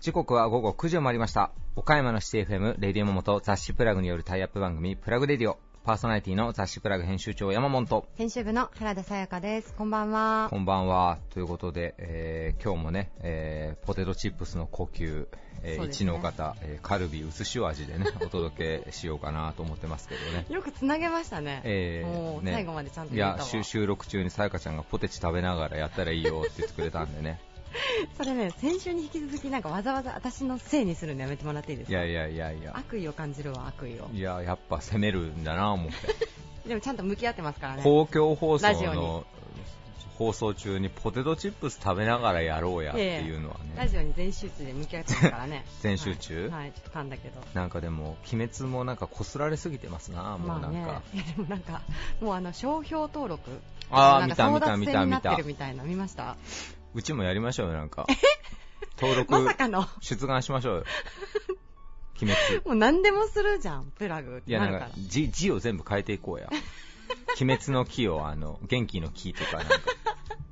時刻は午後9時を回りました。岡山のシティ FM、レディオモモと雑誌プラグによるタイアップ番組、プラグレディオ。パーソナリティの雑誌プラグ編集長山本と、編集部の原田さやかです。こんばんは。こんばんは。ということで、えー今日もね、えーポテトチップスの呼吸、えーね一の方、えーカルビ薄塩味でね、お届けしようかなと思ってますけどね。よくつなげましたね。えーもうね最後までちゃんといや収録中にさやかちゃんがポテチ食べながらやったらいいよって言ってくれたんでね それね、先週に引き続きなんかわざわざ私のせいにするのやめてもらっていいですか？いやいやいやいや。悪意を感じるわ、悪意を。いややっぱ攻めるんだな思ってでもちゃんと向き合ってますからね。公共放送の放送中にポテトチップス食べながらやろうやっていうのはね。ラジオに全集中で向き合ってますからね。全集中？はい、はいちょっと噛んだけど。なんかでも鬼滅もなんかこすられすぎてますなもうなんか、まあね、い やでもなんか、もうあの商標登録。あーなんか見た見た争奪戦になって見たるみたいな、見ました？うちもやりましょうよなんか。登録まさかの、出願しましょうよ。鬼滅。もう何でもするじゃん、プラグっいやなんか。から字字を全部変えていこうや。鬼滅の木をあの元気の木とかなんか。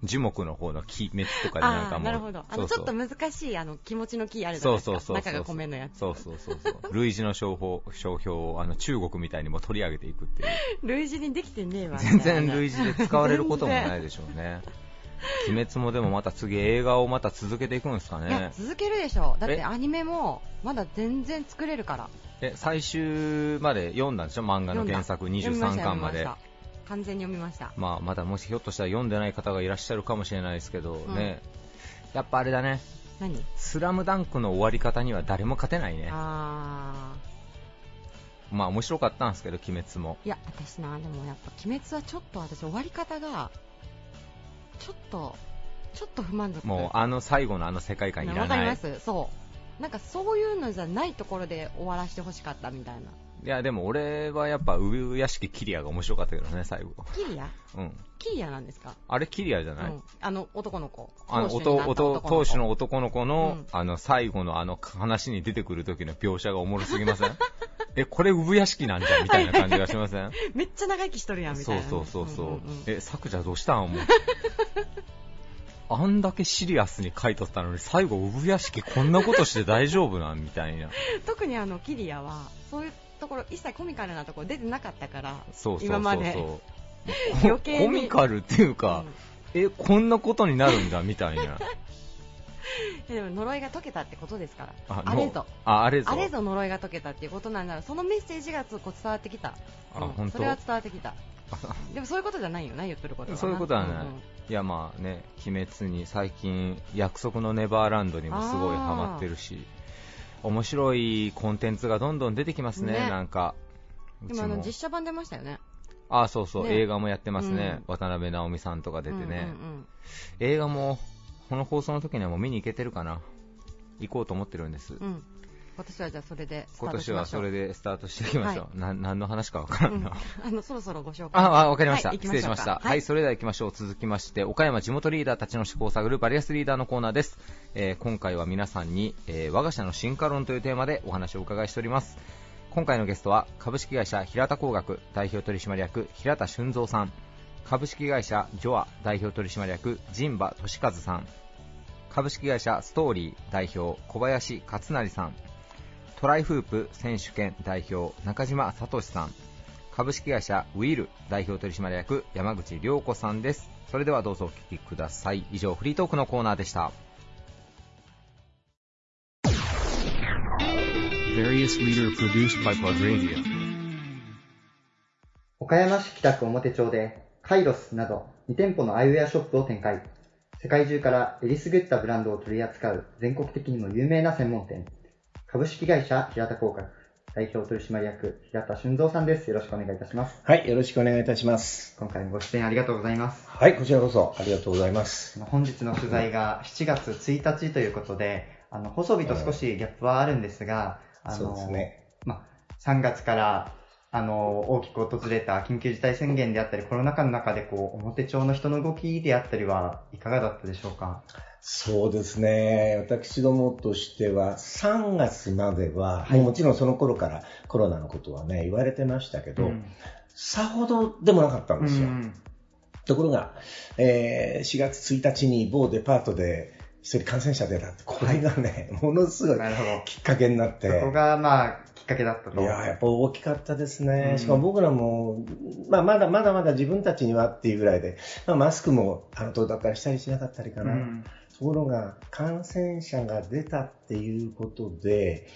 樹木の方の鬼滅とかでなんかもう。なるほど。あの、ちょっと難しい、あの、気持ちのキーあるじゃないですか。そうそうそうそう中が米のやつ。そうそうそうそう。類似の商法商標をあの中国みたいにも取り上げていくっていう。類似にできてねえわ。全然類似で使われることもな全いでしょうね鬼滅もでもまた次映画をまた続けていくんですか然いやね、続けるでしょ。だっえ？てアニメも、まだ全然作れるから。え最終まで読んだんでしょ？漫画の原作23読みました巻まで。読みした。完全に読みました。まあ、まだもしひょっとしたら読んでない方がいらっしゃるかもしれないですけどね、やっぱあれだね。何？スラムダンクの終わり方には誰も勝てないね。あまあ面白かったんですけど鬼滅も。ー。いや、私な、でもやっぱ、鬼滅はちょっと私、終わり方が、ちょっと、ちょっと不満足。もうあの最後のあの世界観いらない。わかります。そう。なんかそういうのじゃないところで終わらせてほしかったみたいな。いやでも俺はやっぱ産屋敷キリアが面白かったけどね最後。キリア？うん。キリアなんですか？あれキリアじゃない、うん、あの男の子。あの当主の男の子の、うん。あの最後のあの話に出てくる時の描写がおもろすぎません？えこれ産屋敷なんじゃんみたいな感じがしません？めっちゃ長生きしとるやんみたそいうな。そうそうそう,、んんん。え作者どうしたん？思う。あんだけシリアスに書いとったのに最後産屋敷こんなことして大丈夫なん？みたいな。特にあのキリアはそういうところ一切コミカルなところ出てなかったからそうそうそうそう。今まで。こ余計に。コミカルっていうか、えこんなことになるんだみたいな。うん でも呪いが解けたってことですから。ああれぞ。ああれぞ。あれぞ呪いが解けたっていうことなんならそのメッセージがこう伝わってきた。うん。あ本当？それは伝わってきた。でもそういうことじゃないよな言ってることは。なそういうことはね、んんいやまあね鬼滅に最近約束のネバーランドにもすごいハマってるし面白いコンテンツがどんどん出てきますねね。なんか。うちも。でもあの実写版出ましたよね。あそうそう、ね。映画もやってますね、渡辺直美さんとか出てね、うんうんうん。映画もこの放送の時にはもう見に行けてるかな。行こうと思ってるんです、うん。今年はじゃあそれでスタ今ートしましょう。年はそれでスタートしていきましょう、な何の話かわからんな、うん。あのそろそろご紹介。あ、あわかりました。はい失礼しました。ょうかはい、それでは行きましょう。続きまして、岡山地元リーダーたちの思考を探るバリアスリーダーのコーナーです。えー今回は皆さんに、えー我が社の進化論というテーマでお話をお伺いしております。今回のゲストは、株式会社平田工学代表取締役平田俊三さん、株式会社ジョア代表取締役陣馬俊和さん、株式会社ストーリー代表小林勝成さん、トライフープ選手権代表中島聡さん、株式会社ウィル代表取締役山口良子さんです。それではどうぞお聞きください。以上フリートークのコーナーでした。Various leader produced by Plug Radio. 岡山市北区表町でカイロスなど2店舗のアイウェアショップを展開。世界中からえりすぐったブランドを取り扱う全国的にも有名な専門店。株式会社平田工学代表取締役平田俊三さんです。よろしくお願いいたします。はい、よろしくお願いいたします。今回もご出演ありがとうございます。はい、こちらこそありがとうございます。本日の取材が7月1日ということで、あの、放送日と少しギャップはあるんですが、あそうの、ですね。まあ、3月から、あの、大きく訪れた緊急事態宣言であったり、コロナ禍の中で、こう、表町の人の動きであったりは、いかがだったでしょうか？そうですね。私どもとしては、3月までは、はいもうもちろんその頃からコロナのことはね、言われてましたけど、うんさほどでもなかったんですよ。うんところが、えー4月1日に某デパートで一人感染者出たって、これがね、ものすごい。きっかけになって。そこが、まあ、かけだったと。いや、やっぱ大きかったですね。うんしかも僕らも、まあ、まだまだまだ自分たちにはっていうぐらいで、まあ、マスクも、あの、どうだったりしたりしなかったりかな。うんところが、感染者が出たっていうことで、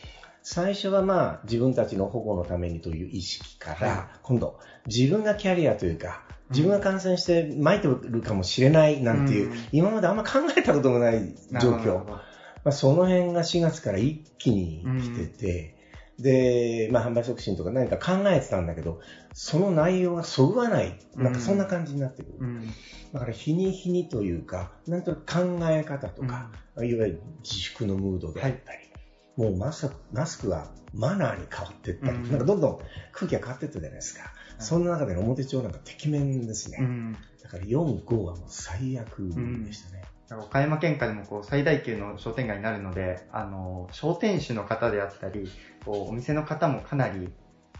最初はまあ、自分たちの保護のためにという意識から、は今度、自分がキャリアというか、自分が感染して撒いてるかもしれないなんていう、うん今まであんま考えたこともない状況。まあ、その辺が4月から一気に来てて、で、まあ、販売促進とか何か考えてたんだけど、その内容がそぐわない、なんかそんな感じになってくる。うんだから日に日にというか、なんとなく考え方とか、いわゆる自粛のムードであったり、もうマスマスクはマナーに変わっていったり、うんなんかどんどん空気が変わっていったじゃないですか。そんな中での表帳なんかてきめんですね。うんだから4、5はもう最悪でしたね。岡山県下でもこう最大級の商店街になるので、あの、商店主の方であったり、こう。お店の方もかなり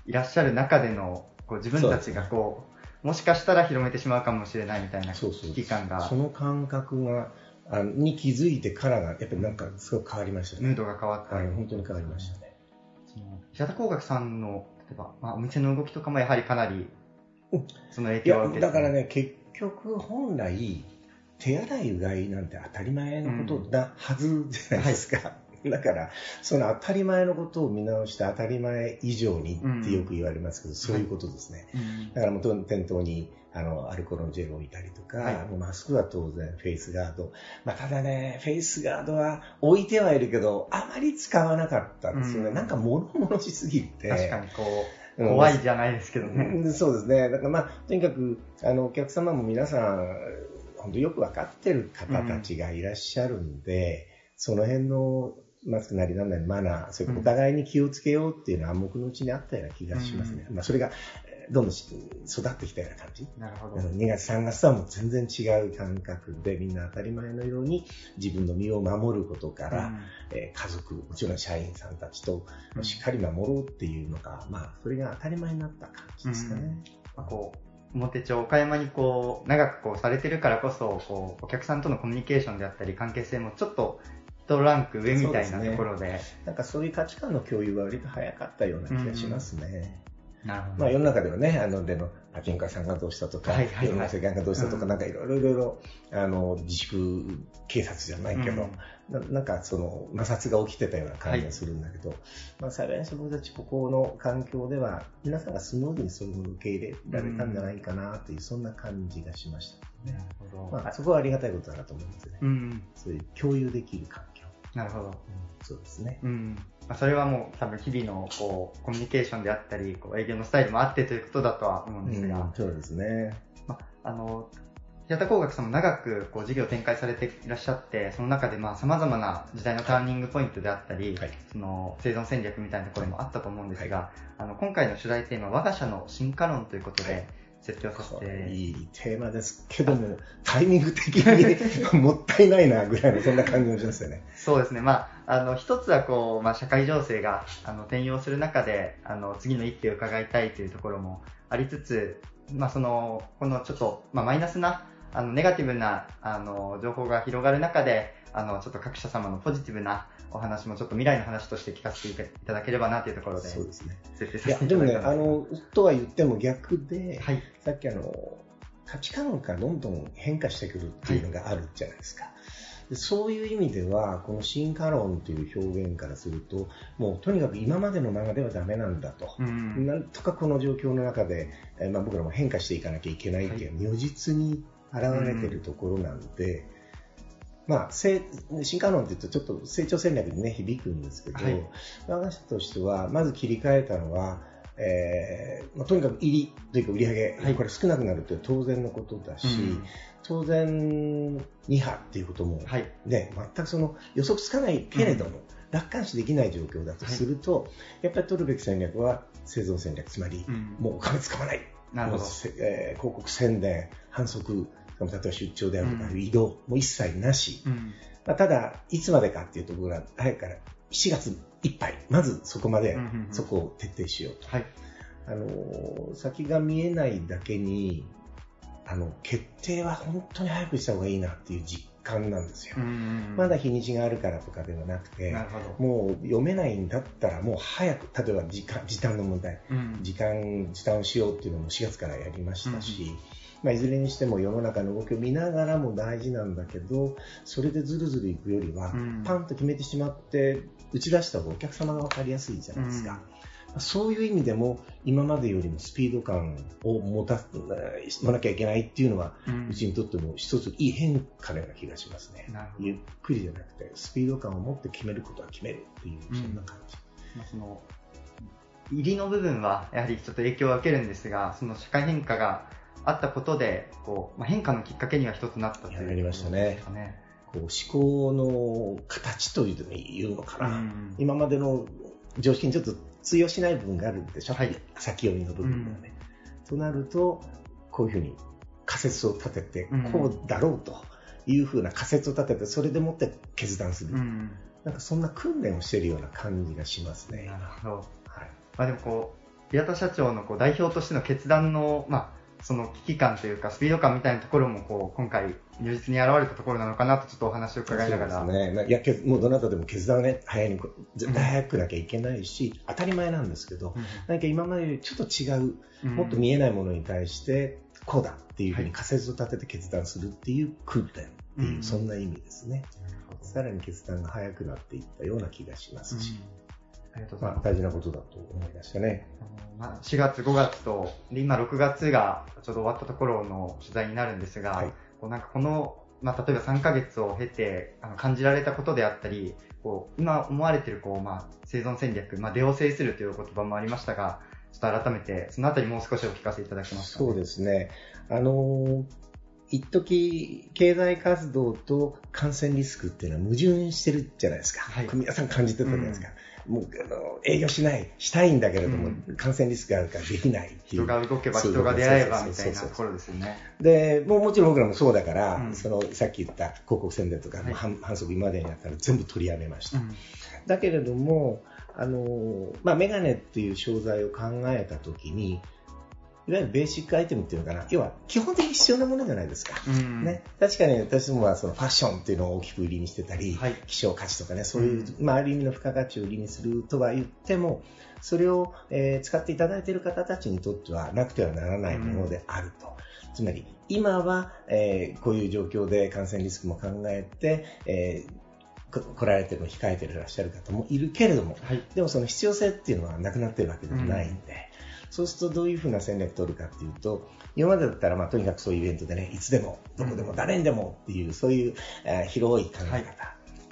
いらっしゃる中での、こう自分たちがこう、もしかしたら広めてしまうかもしれないみたいなそうそう危機感が。そ、の感覚が、あのに気づいてからが、やっぱりなんかすごく変わりましたね。ムードが変わった。はい、本当に変わりましたね。その平田工学さんの、例えば、まあ、お店の動きとかもやはりかなりうん、その影響を受けて。だからね、結局本来、手洗いうがいなんて当たり前のことなはずじゃないですか。だから、その当たり前のことを見直して当たり前以上にってよく言われますけど、そういうことですね。うんだからもう店頭にあのアルコールのジェルを置いたりとか、はいマスクは当然フェイスガード。まあ、ただね、フェイスガードは置いてはいるけど、あまり使わなかったんですよね。うんなんか物々しすぎて。確かにこう、うん怖いじゃないですけどね。うんそうですね。だからまあ、とにかく、あの、お客様も皆さん、本当よくわかってる方たちがいらっしゃるんで、その辺のマスクなりなんなりマナー、それお互いに気をつけようっていうのは暗黙のうちにあったような気がしますね。まあ、それが、えーどんどんし育ってきたような感じ。なるほど。2月、3月とはもう全然違う感覚で、みんな当たり前のように自分の身を守ることから、えー家族、もちろん社員さんたちとうんしっかり守ろうっていうのが、まあ、それが当たり前になった感じですかね。まあこう、表町、岡山にこう、長くこうされてるからこそ、こう、お客さんとのコミュニケーションであったり、関係性もちょっと、一ランク上みたいなところで、なんかそういう価値観の共有が割と早かったような気がしますね。なるほまあ世の中ではね、あの、での、パチンコ屋さんがどうしたとか、はいはいはい世の世界がどうしたとか、うんなんかいろいろいろいろ、あの、自粛警察じゃないけど、うんななんかその摩擦が起きてたような感じがするんだけど、まあ幸いに僕たちここの環境では皆さんがスムーズにそういうのを受け入れられたんじゃないかなという、そんな感じがしましたね。なるほど。まあそこはありがたいことだなと思いますね。うん。そういう共有できる環境。なるほど。そうですね。うん。まあ、それはもう多分日々のこう、コミュニケーションであったり、こう営業のスタイルもあってということだとは思うんですが、うんそうですね。まあ、あの、平田工学さんも長くこう事業を展開されていらっしゃって、その中でまあ様々な時代のターニングポイントであったり、はいその生存戦略みたいなところもあったと思うんですが、あの今回の取材テーマは我が社の進化論ということで設定をさせて、いいテーマですけども、タイミング的にもったいないなぐらいのそんな感じがしますよね。そうですね、まあ、あの一つはこう、まあ、社会情勢があの転用する中であの次の一手を伺いたいというところもありつつ、まあ、そのこのちょっと、まあ、マイナスなあのネガティブなあの情報が広がる中であのちょっと各社様のポジティブなお話もちょっと未来の話として聞かせていただければなというところでそうですね。いや、でもね、あの、とは言っても逆で、はい、さっきあの、価値観がどんどん変化してくるっていうのがあるじゃないですか。でそういう意味では、この進化論という表現からすると、もうとにかく今までのままではダメなんだと。うんなんとかこの状況の中で、えーまあ、僕らも変化していかなきゃいけないっていう如実に現れているところなんで、まあ、せ進化論って言うとちょっと成長戦略にね、響くんですけど、はい。我が社としては、まず切り替えたのは、えーまあ、とにかく入りというか売り上げ、はい。これ少なくなるって当然のことだし、うん。当然2波っていうことも、はい。ね、全くその予測つかないけれども、楽観視できない状況だとすると、やっぱり取るべき戦略は生存戦略、つまり、うん。もうお金使わない、なるほど。えー広告宣伝、反則、例えば出張であるとかうん。移動、もう一切なし、うん。まあ、ただ、いつまでかっていうところが早くから7月いっぱい、まずそこまでうんうんうん。そこを徹底しようと。はい。あの先が見えないだけにあの決定は本当に早くした方がいいなっていう実感なんですよ。まだ日にちがあるからとかではなくて。もう読めないんだったらもう早く、例えば時間時短の問題、うん。時間、時短をしようっていうのも4月からやりましたし、まあ、いずれにしても世の中の動きを見ながらも大事なんだけど、それでずるずるいくよりは、うんパンと決めてしまって、打ち出した方がお客様が分かりやすいじゃないですか。そういう意味でも、今までよりもスピード感を持た持なきゃいけないっていうのは、うんうちにとっても一ついい変化のような気がしますね。ゆっくりじゃなくて、スピード感を持って決めることは決めるっていう、うんそんな感じ。まあその入りの部分はやはりちょっと影響を受けるんですが、その社会変化があったことで、こうまあ、変化のきっかけには一つなったといういやなりましたね。こう思考の形というのかな、うん。今までの常識にちょっと通用しない部分があるんでしょ、はい。先読みの部分がね。となると、こういうふうに仮説を立てて、うん。こうだろうというふうな仮説を立てて、それでもって決断する、うん。なんかそんな訓練をしているような感じがしますね。なるほど。はい。まあ、でもこう、平田社長のこう代表としての決断の、まあ、その危機感というか、スピード感みたいなところも、こう、今回、如実に現れたところなのかなと、ちょっとお話を伺いながら。そうですね。ないや、けもうどなたでも決断はね、早いにこ、絶対早くなきゃいけないし、当たり前なんですけど、何か今までよりちょっと違う、うん。もっと見えないものに対して、こうだっていうふうにはい。仮説を立てて決断するっていう訓練っていう、うん。そんな意味ですね。さらに決断が早くなっていったような気がしますし、うございまあ。大事なことだと思いましたね。まあ、4月、5月と、で今6月がちょうど終わったところの取材になるんですが、はいこうなんかこの、まあ、例えば3ヶ月を経てあの感じられたことであったり、こう今思われているこう、まあ、生存戦略、まあ、出を制するという言葉もありましたが、ちょっと改めてそのあたりもう少しお聞かせいただけますか、そうですね。あのー一時経済活動と感染リスクっていうのは矛盾してるじゃないですか。はい皆さん感じてたじゃないですか。もうあの営業しない、したいんだけれども、うん感染リスクがあるからできないっていう。人が動けば人が出会えばみたいなところですよね。で、もうもちろん僕らもそうだから、うんそのさっき言った広告宣伝とか、はい反反則今までにあったら全部取りやめました。うんだけれども、あのまあ、メガネっていう商材を考えたときに、いわゆるベーシックアイテムっていうのかな、要は基本的に必要なものじゃないですか。うんね、確かに私どもはそのファッションっていうのを大きく売りにしてたり、はい希少価値とかね、そういう、うんまあ、ある意味の付加価値を売りにするとは言っても、それを、えー使っていただいている方たちにとってはなくてはならないものであると。つまり、今は、えーこういう状況で感染リスクも考えて、えーこ来られてるのを控えていらっしゃる方もいるけれども、はい。でもその必要性っていうのはなくなってるわけではないんで、そうするとどういうふうな戦略取るかっていうと、今までだったらまあとにかくそういうイベントでね、いつでも、どこでも誰にでもっていう、そういう、えー広い考え方。はい。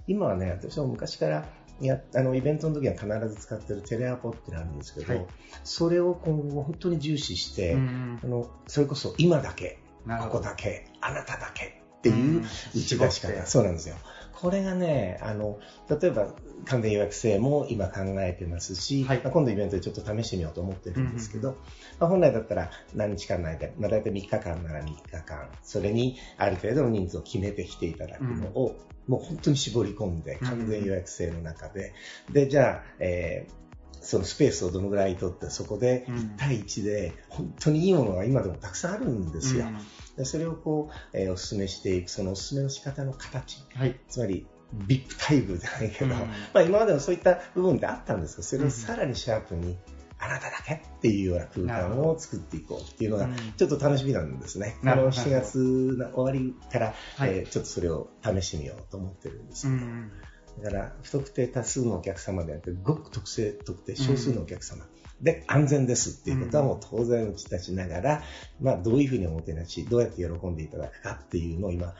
今はね、私も昔からやあのイベントの時は必ず使ってるテレアポってのあるんですけど、はい。それを今後本当に重視して、うんあのそれこそ今だけ、ここだけ、あなただけっていううん。打ち出し方、そうなんですよ。これがね、あの、例えば完全予約制も今考えてますし、はい。まあ今度イベントでちょっと試してみようと思ってるんですけど、まあ、本来だったら何日間の間、まあ、大体3日間なら3日間、それにある程度の人数を決めてきていただくのを、もう本当に絞り込んで、完全予約制の中で、で、じゃあ、えーそのスペースをどのぐらい取って、そこでうん1対1で、本当にいいものが今でもたくさんあるんですよ。うんでそれをこう、えーお勧めしていく、そのお勧めの仕方の形、はい。つまり、VIP 待遇じゃないけど、うん。まあ今までもそういった部分であったんですけど、それをさらにシャープに、あなただけっていうような空間を作っていこうっていうのがうん、ちょっと楽しみなんですね。このなるほど。7月の終わりから、はい。えーちょっとそれを試してみようと思ってるんですけど、うんだから、不特定多数のお客様ではなくて、ごく特性、特定少数のお客様。で、安全ですっていうことはもう当然打ち出しながら、まあ、どういうふうにおもてなし、どうやって喜んでいただくかっていうのを今考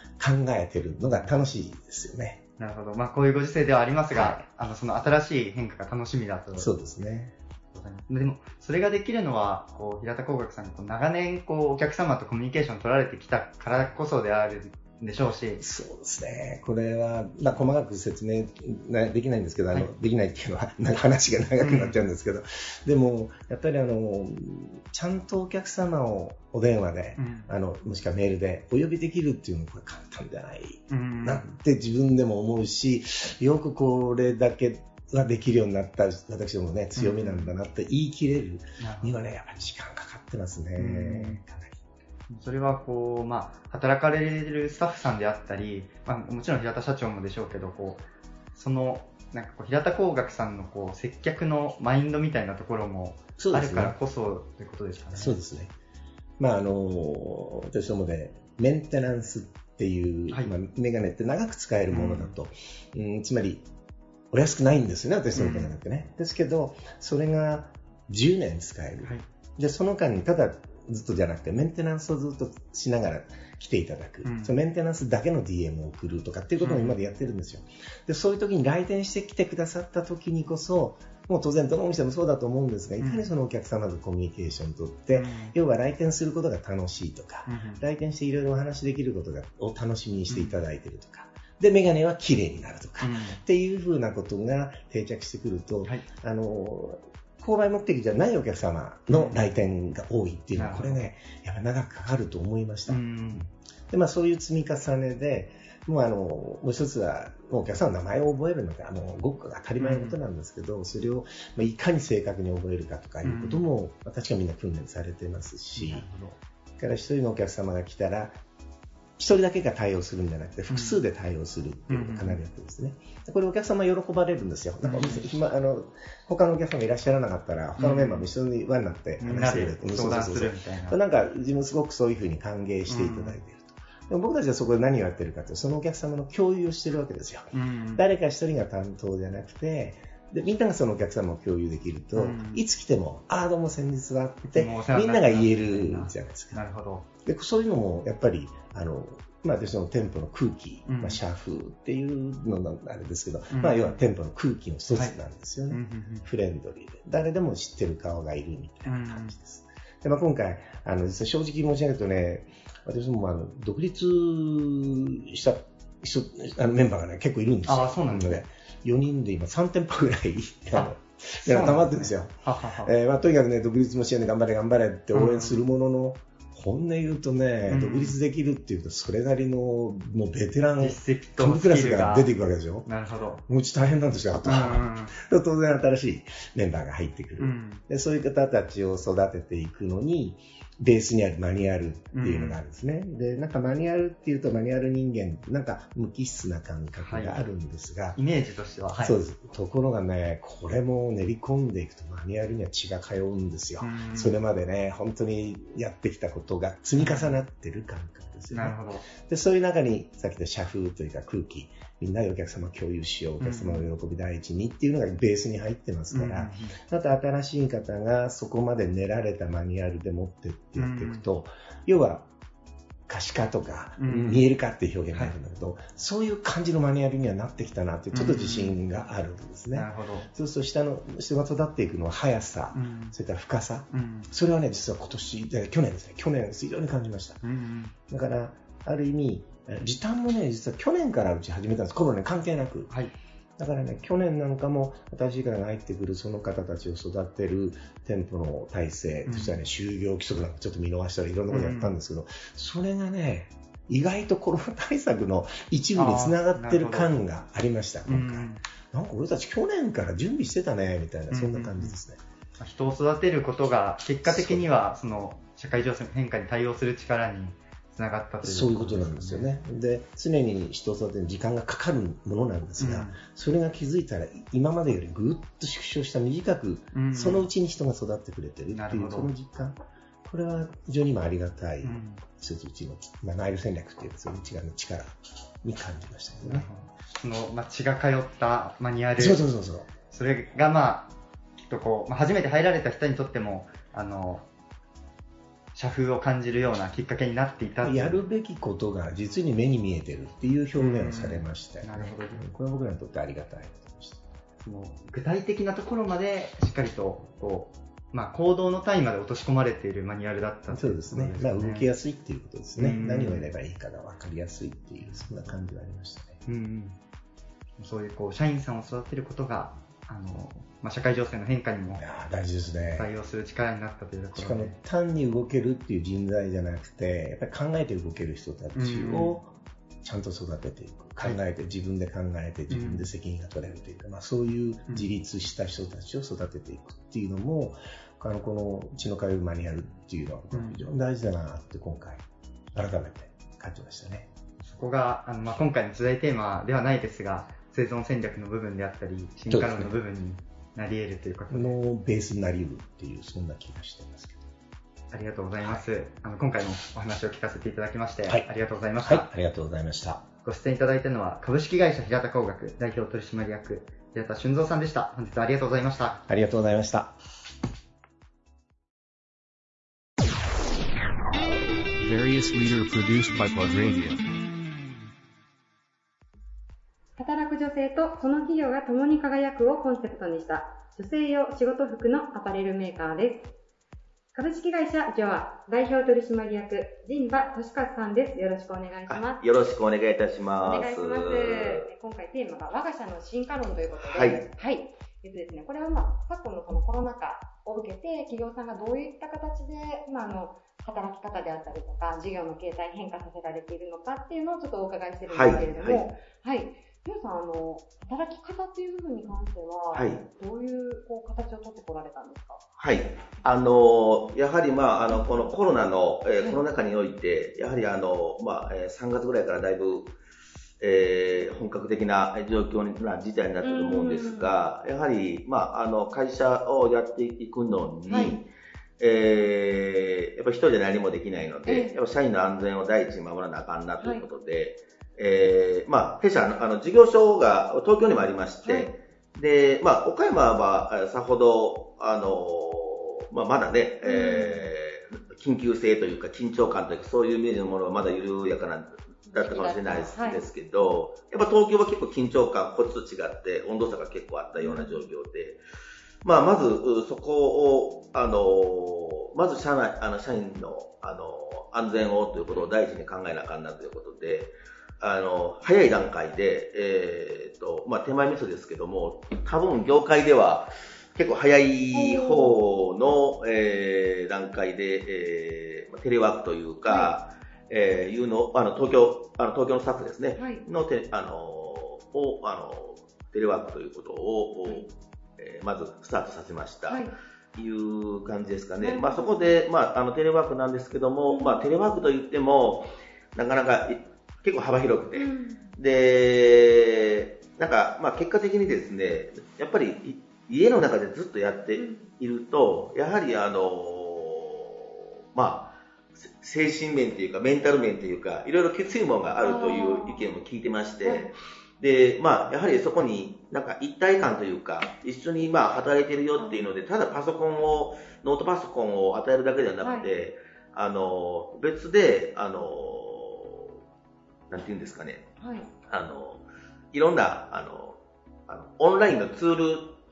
えてるのが楽しいですよね。なるほど。まあ、こういうご時世ではありますが、あの、その新しい変化が楽しみだと。そうですね。でも、それができるのは、こう、平田工学さんが長年、こう、お客様とコミュニケーション取られてきたからこそであるんでしょうし、そうですね。これは、まあ、細かく説明なできないんですけど、あの、はい。できないっていうのは、なんか話が長くなっちゃうんですけど、でも、やっぱりあの、ちゃんとお客様をお電話で、うん。あの、もしくはメールでお呼びできるっていうのはこれ簡単じゃないうん。なって自分でも思うし、よくこれだけができるようになった私どもね、強みなんだなって言い切れるにはね、やっぱり時間かかってますね。うん。かなりそれはこう、まあ、働かれるスタッフさんであったり、まあ、もちろん平田社長もでしょうけど、こう、その、なんかこう平田工学さんのこう接客のマインドみたいなところもあるからこそということですかね。そうですね。まあ、あの、私どもで、メンテナンスっていう、はいまあ、メガネって長く使えるものだと、うんつまり、お安くないんですよね、私どものメガネってね。ですけど、それが10年使える。はい。で、その間にただずっとじゃなくて、メンテナンスをずっとしながら来ていただく。うんそのメンテナンスだけの DM を送るとかっていうことも今までやってるんですよ。で、そういう時に来店してきてくださった時にこそ、もう当然どのお店もそうだと思うんですが、いかにそのお客様とコミュニケーションをとって、うん要は来店することが楽しいとか、うん来店していろいろお話できることがを楽しみにしていただいているとか、で、メガネは綺麗になるとか、っていうふうなことが定着してくると、はい。あの、購買目的じゃないお客様の来店が多いっていうのは、これね、やっぱ長くかかると思いました。うん。で、まあそういう積み重ねで、もうあの、もう一つは、もうお客さんの名前を覚えるのが、あの、ごく当たり前のことなんですけど、それを、まあ、いかに正確に覚えるかとかいうことも、私はみんな訓練されてますし、から一人のお客様が来たら、一人だけが対応するんじゃなくて、複数で対応するっていうのをかなりやってるんですね。これお客様喜ばれるんですよ。なんかお店、暇あの、他のお客様がいらっしゃらなかったら、他のメンバーも一緒に輪になって話してくれて、相談するみたいな。なんか自分すごくそういうふうに歓迎していただいていると。でも僕たちはそこで何をやってるかというと、そのお客様の共有をしてるわけですよ。うん誰か一人が担当じゃなくて、でみんながそのお客様を共有できると、うんいつ来ても、ああ、どうも先日はって、みんなが言えるじゃないですか。なるほど。でそういうのもやっぱりあの、まあ、私の店舗の空気、うん。まあ、社風っていうののあれですけど、うん。まあ、要は店舗の空気の一つなんですよね、うんうんフレンドリーで。誰でも知ってる顔がいるみたいな感じです、でまあ、今回あの実は正直申し上げるとね私もあの独立した人あのメンバーが、ね、結構いるんですよ。あそうなんですね。4人で今3店舗ぐらいあのそうなんですね。溜まってるんですよ。ははは。えーまあ、とにかくね、独立も視野で頑張れ頑張れって応援するものの、本音言うとね、うん独立できるっていうと、それなりの、もうベテラン、実績トッとプクラスがが出ていくわけでしょ？なるほど。もううち大変なんですよ、あとは。う当然新しいメンバーが入ってくる、んうんで。そういう方たちを育てていくのに、ベースにあるマニュアルっていうのがあるんですね。で、なんかマニュアルっていうと、マニュアル人間、なんか無機質な感覚があるんですが、イメージとしては、はい。そうです。ところがね、これも練り込んでいくとマニュアルには血が通うんですよ。うんそれまでね、本当にやってきたことが積み重なってる感覚ですよね。なるほど。で、そういう中に、さっき言った社風というか空気、みんなでお客様共有しよう、お客様の喜び第一にっていうのがベースに入ってますから、また新しい方がそこまで練られたマニュアルで持ってってやっていくと、要は、可視化とか、うん。見える化っていう表現があるんだけど、そういう感じのマニュアルにはなってきたなっていう、ちょっと自信があるんですね。なるほど。そうすると下の人が育っていくのは速さ、うん。それから深さ、うん。それはね、実は今年、で去年ですね、去年非常に感じました。うんだから、ある意味、え時短もね、実は去年からうち始めたんです、コロナに関係なく。はい。だからね、去年なんかも新しい方が入ってくるその方たちを育てる店舗の体制、うんそしたらね、就業規則なんかちょっと見逃したりいろんなことやったんですけど、それがね、意外とコロナ対策の一部につながってる感がありました、う今回。んなんか俺たち去年から準備してたね、みたいな、そんな感じですね。人を育てることが、結果的には、その、社会情勢の変化に対応する力につながったという。そういうことなんですよね。で、常に人を育てる時間がかかるものなんですが、それが気づいたら、今までよりぐっと縮小した短く、うん。うんそのうちに人が育ってくれてるっていう、その実感。これは非常に今ありがたい、うん一つうちの、まあ、ナイル戦略っていうか、そういう違う力に感じましたけどね。その、まあ、血が通ったマニュアル。そうそうそうそう。それがまあ、きっとこう、まあ、初めて入られた人にとっても、あの、社風を感じるようなきっかけになっていたやるべきことが実に目に見えてるっていう表現をされましたよね。なるほど。これは僕らにとってありがたい。その具体的なところまでしっかりとこう、まあ、行動の単位まで落とし込まれているマニュアルだったそうですね。まあ、動きやすすいっていうことですね。うん何をやればいいかが分かりやすいっていう、そんな感じがありましたね。うん、そういうこう社員さんを育てることがあの、まあ、社会情勢の変化にも大事ですね。対応する力になったというとこしかも単に動けるっていう人材じゃなくて、やっぱり考えて動ける人たちをちゃんと育てていく。考えて、自分で考えて、自分で責任が取れるというか、まあそういう自立した人たちを育てていくっていうのも、あの、この血の通うマニュアルっていうのは非常に大事だなって今回、改めて感じましたね。そこが、あの、まあ、今回の時代テーマではないですが、生存戦略の部分であったり、進化論の部分になり得るということで、のベースになり得るっていう、そんな気がしてますけど。ありがとうございます。あの、今回もお話を聞かせていただきまして、はいありがとうございました。はい、ありがとうございました。ご出演いただいたのは、株式会社平田工学代表取締役、平田俊三さんでした。本日はありがとうございました。ありがとうございました。Various leader produced by Plug Radio. 女性とその企業が共に輝くをコンセプトにした女性用仕事服のアパレルメーカーです。株式会社ジョア代表取締役陣馬俊和さんです。よろしくお願いします。よろしくお願いいたしおます。願いします。今回テーマが我が社の進化論ということで、はい。はい。えっとですね、これはまあ、昨今のこのコロナ禍を受けて、企業さんがどういった形で、まあ、あの、働き方であったりとか、事業の形態に変化させられているのかっていうのをちょっとお伺いしてるんですけれども、はいはい。皆さん、あの、働き方っていう部分に関しては、はい。どういうこう形をとってこられたんですか？はい。あの、やはりまあ、あの、このコロナの、えーはい。コロナ禍において、やはりあの、まあ、えー3月ぐらいからだいぶ、えー本格的な状況にな事態になっていると思うんですが、やはり、まあ、あの、会社をやっていくのに、はい。えーやっぱ一人で何もできないので、ええ。やっぱ社員の安全を第一に守らなあかんなということで、えーまあ、弊社の、あの、事業所が東京にもありまして、はい。で、まあ、岡山はえーさほど、あのまあ、まだね、えー緊急性というか緊張感というかそういうイメージのものはまだ緩やかなだったかもしれないです,、はい。けど、やっぱ東京は結構緊張感、こっちと違って温度差が結構あったような状況で、まあ、まずうそこを、あのまず社内、あの社員の、あの安全をということを第一に考えなあかんなということで、あの、早い段階で、えーっと、まあ、手前味噌ですけども、多分業界では結構早い方の、えー段階で、えーまあテレワークというか、えーいうのを、あの、東京、あの、東京のスタッフですね、はい。のて、あの、を、あの、テレワークということを、はいえーまずスタートさせました。はい。いう感じですかね。まあそこで、まああのテレワークなんですけども、うんまあテレワークといっても、なかなかい結構幅広くて、うん。で、なんか、まあ結果的にですね、やっぱりい家の中でずっとやっていると、やはりあの、まあ、せ精神面というか、メンタル面というか、いろいろきついものがあるという意見も聞いてまして、はい。で、まあ、やはりそこになんか一体感というか、一緒にまあ働いてるよっていうので、ただパソコンを、ノートパソコンを与えるだけではなくて、あの、別で、あの、なんていうんですかね、はい。あの、いろんな、あの、あのオンラインのツール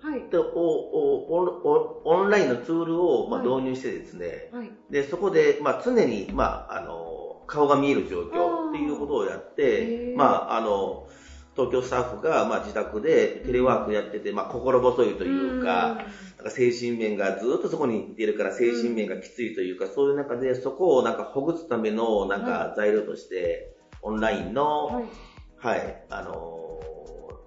はい。とをオンラインのツールを、まあ、はい。導入してですね、はい。で、そこで、まあ、常に、まあ、あの、顔が見える状況っていうことをやっへてー、まあ、あの、東京スタッフが、まあ、自宅でテレワークやってて、まあ、心細いというか、なんか精神面がずっとそこにいるから精神面がきついというか、そういう中でそこをなんかほぐすためのなんか材料として、オンラインの、はい。はい、あのー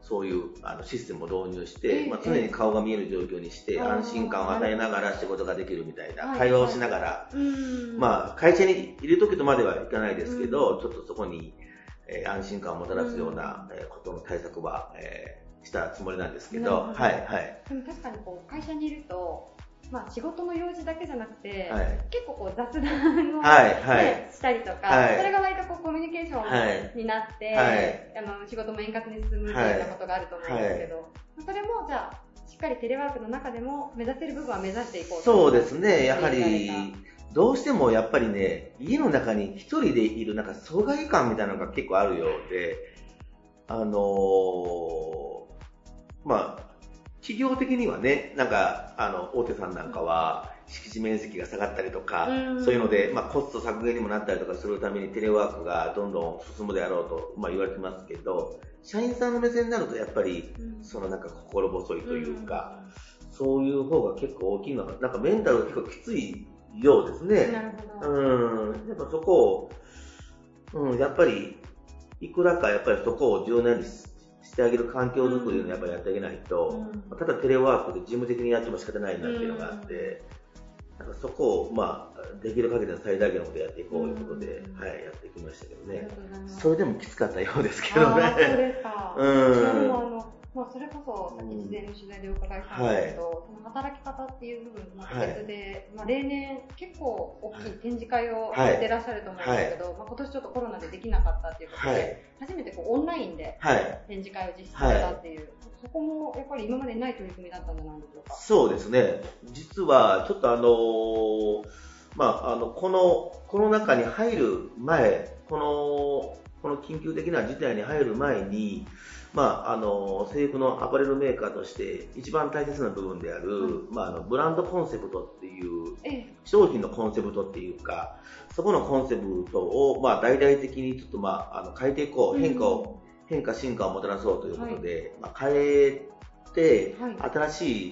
そういうあのシステムを導入しええ。て、まあ、常に顔が見える状況にして、あー安心感を与えながら仕事ができるみたいな、はい。会話をしながら、うん。まあ、会社にいる時とまではいかないですけど、ちょっとそこに、えー安心感をもたらすような、えーことの対策は、えーしたつもりなんですけど、ど。はい、はい。でも確かにこう会社にいると、まあ、仕事の用事だけじゃなくて、はい。結構こう雑談を、はいはい。ねしたりとか、はい。それが割とこうコミュニケーショはい。ンになって、はい。あの仕事も円滑に進むみたいなことがあると思うんですけど、それもじゃあしっかりテレワークの中でも目指せる部分は目指していこうとそうですね、やはりた、どうしてもやっぱりね、家の中に一人でいるなんか疎外感みたいなのが結構あるようで、あのーまあ、企業的にはね、なんか、あの、大手さんなんかは、敷地面積が下がったりとか、うん。そういうので、まあ、コスト削減にもなったりとかするためにテレワークがどんどん進むであろうと、まあ、言われてますけど、社員さんの目線になるとやっぱり、うん。そのなんか心細いというか、そういう方が結構大きいのが、な。んかメンタルが結構きついようですうんなね。るほど、うん。やっぱそこを、うん、やっぱり、いくらかやっぱりそこを柔軟にししてあげる環境づくりをやっぱりやってあげないと、うんただテレワークで事務的にやっても仕方ないなっていうのがあって、なんかそこを、まあ、できる限りの最大限のことをやっていこうということで、うんはい、やってきましたけどね。それでもきつかったようですけどあーそうね。ですか。うんまあ、それこそ、さっき事前の取材でお伺いしたんですけど、その働き方っていう部分とまた別で、まあ、例年結構大きい展示会をやってらっしゃると思うんですけど、まあ、今年ちょっとコロナでできなかったっていうことで、はい初めてこうオンラインではい。展示会を実施されたっていう、そこもやっぱり今までにない取り組みだったんじゃないでしょうか。そうですね。実は、ちょっとあのーまあ、あの、この、コロナ禍に入る前、この、この緊急的な事態に入る前に、まあ、あの、制服のアパレルメーカーとして一番大切な部分である、まあ、あの、ブランドコンセプトっていう、ええ、商品のコンセプトっていうか、そこのコンセプトを、まあ、大々的にちょっと、まあ、あの、変えていこう、変化を、変化、進化をもたらそうということで、まあ、変えて、はい。新し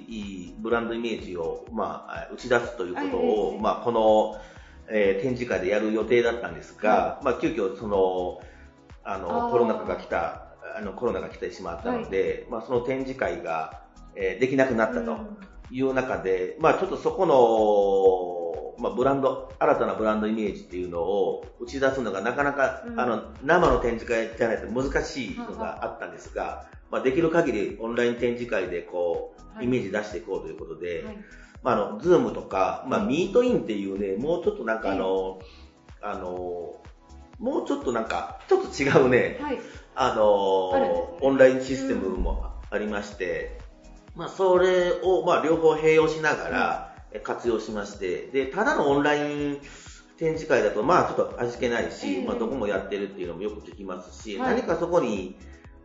いブランドイメージを、まあ、打ち出すということを、はいまあ、この、えー展示会でやる予定だったんですが、まあ、急遽その、ああの、ー。コロナ禍が来た、あの、コロナが来てしまったので、まあ、その展示会が、えーできなくなったと。うん。いう中で、まあちょっとそこの、まあブランド、新たなブランドイメージっていうのを打ち出すのがなかなか、うん。あの、生の展示会じゃないと難しいのがあったんですが、まあできる限りオンライン展示会でこう、はい。イメージ出していこうということで、はい。まああの、 Zoom とか、まあはい meet in っていうね、もうちょっとなんかあの、あの、もうちょっとなんか、ちょっと違うね、はい。あのね。オンラインシステムもありまして、まあ、それを、まあ、両方併用しながらえ活用しまして、で、ただのオンライン展示会だと、まあ、ちょっと味気ないし、ええ。まあ、どこもやってるっていうのもよく聞きますし、はい。何かそこに、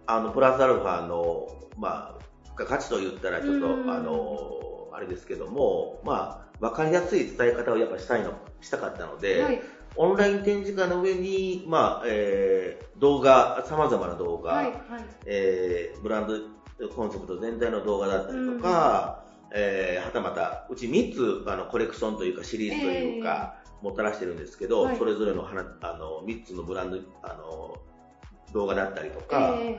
あの、プラスアルファの、まあ、価値と言ったら、ちょっと、うん。あの、あれですけども、まあ、わかりやすい伝え方をやっぱしたいの、したかったので、はい。オンライン展示会の上に、まあ、えー動画、様々な動画、はい。はい。えーブランドコンセプト全体の動画だったりとか、えーはたまた、うち3つあのコレクションというかシリーズというか、もたらしてるんですけど、はい。それぞれの花あの3つのブランドあの動画だったりとか、え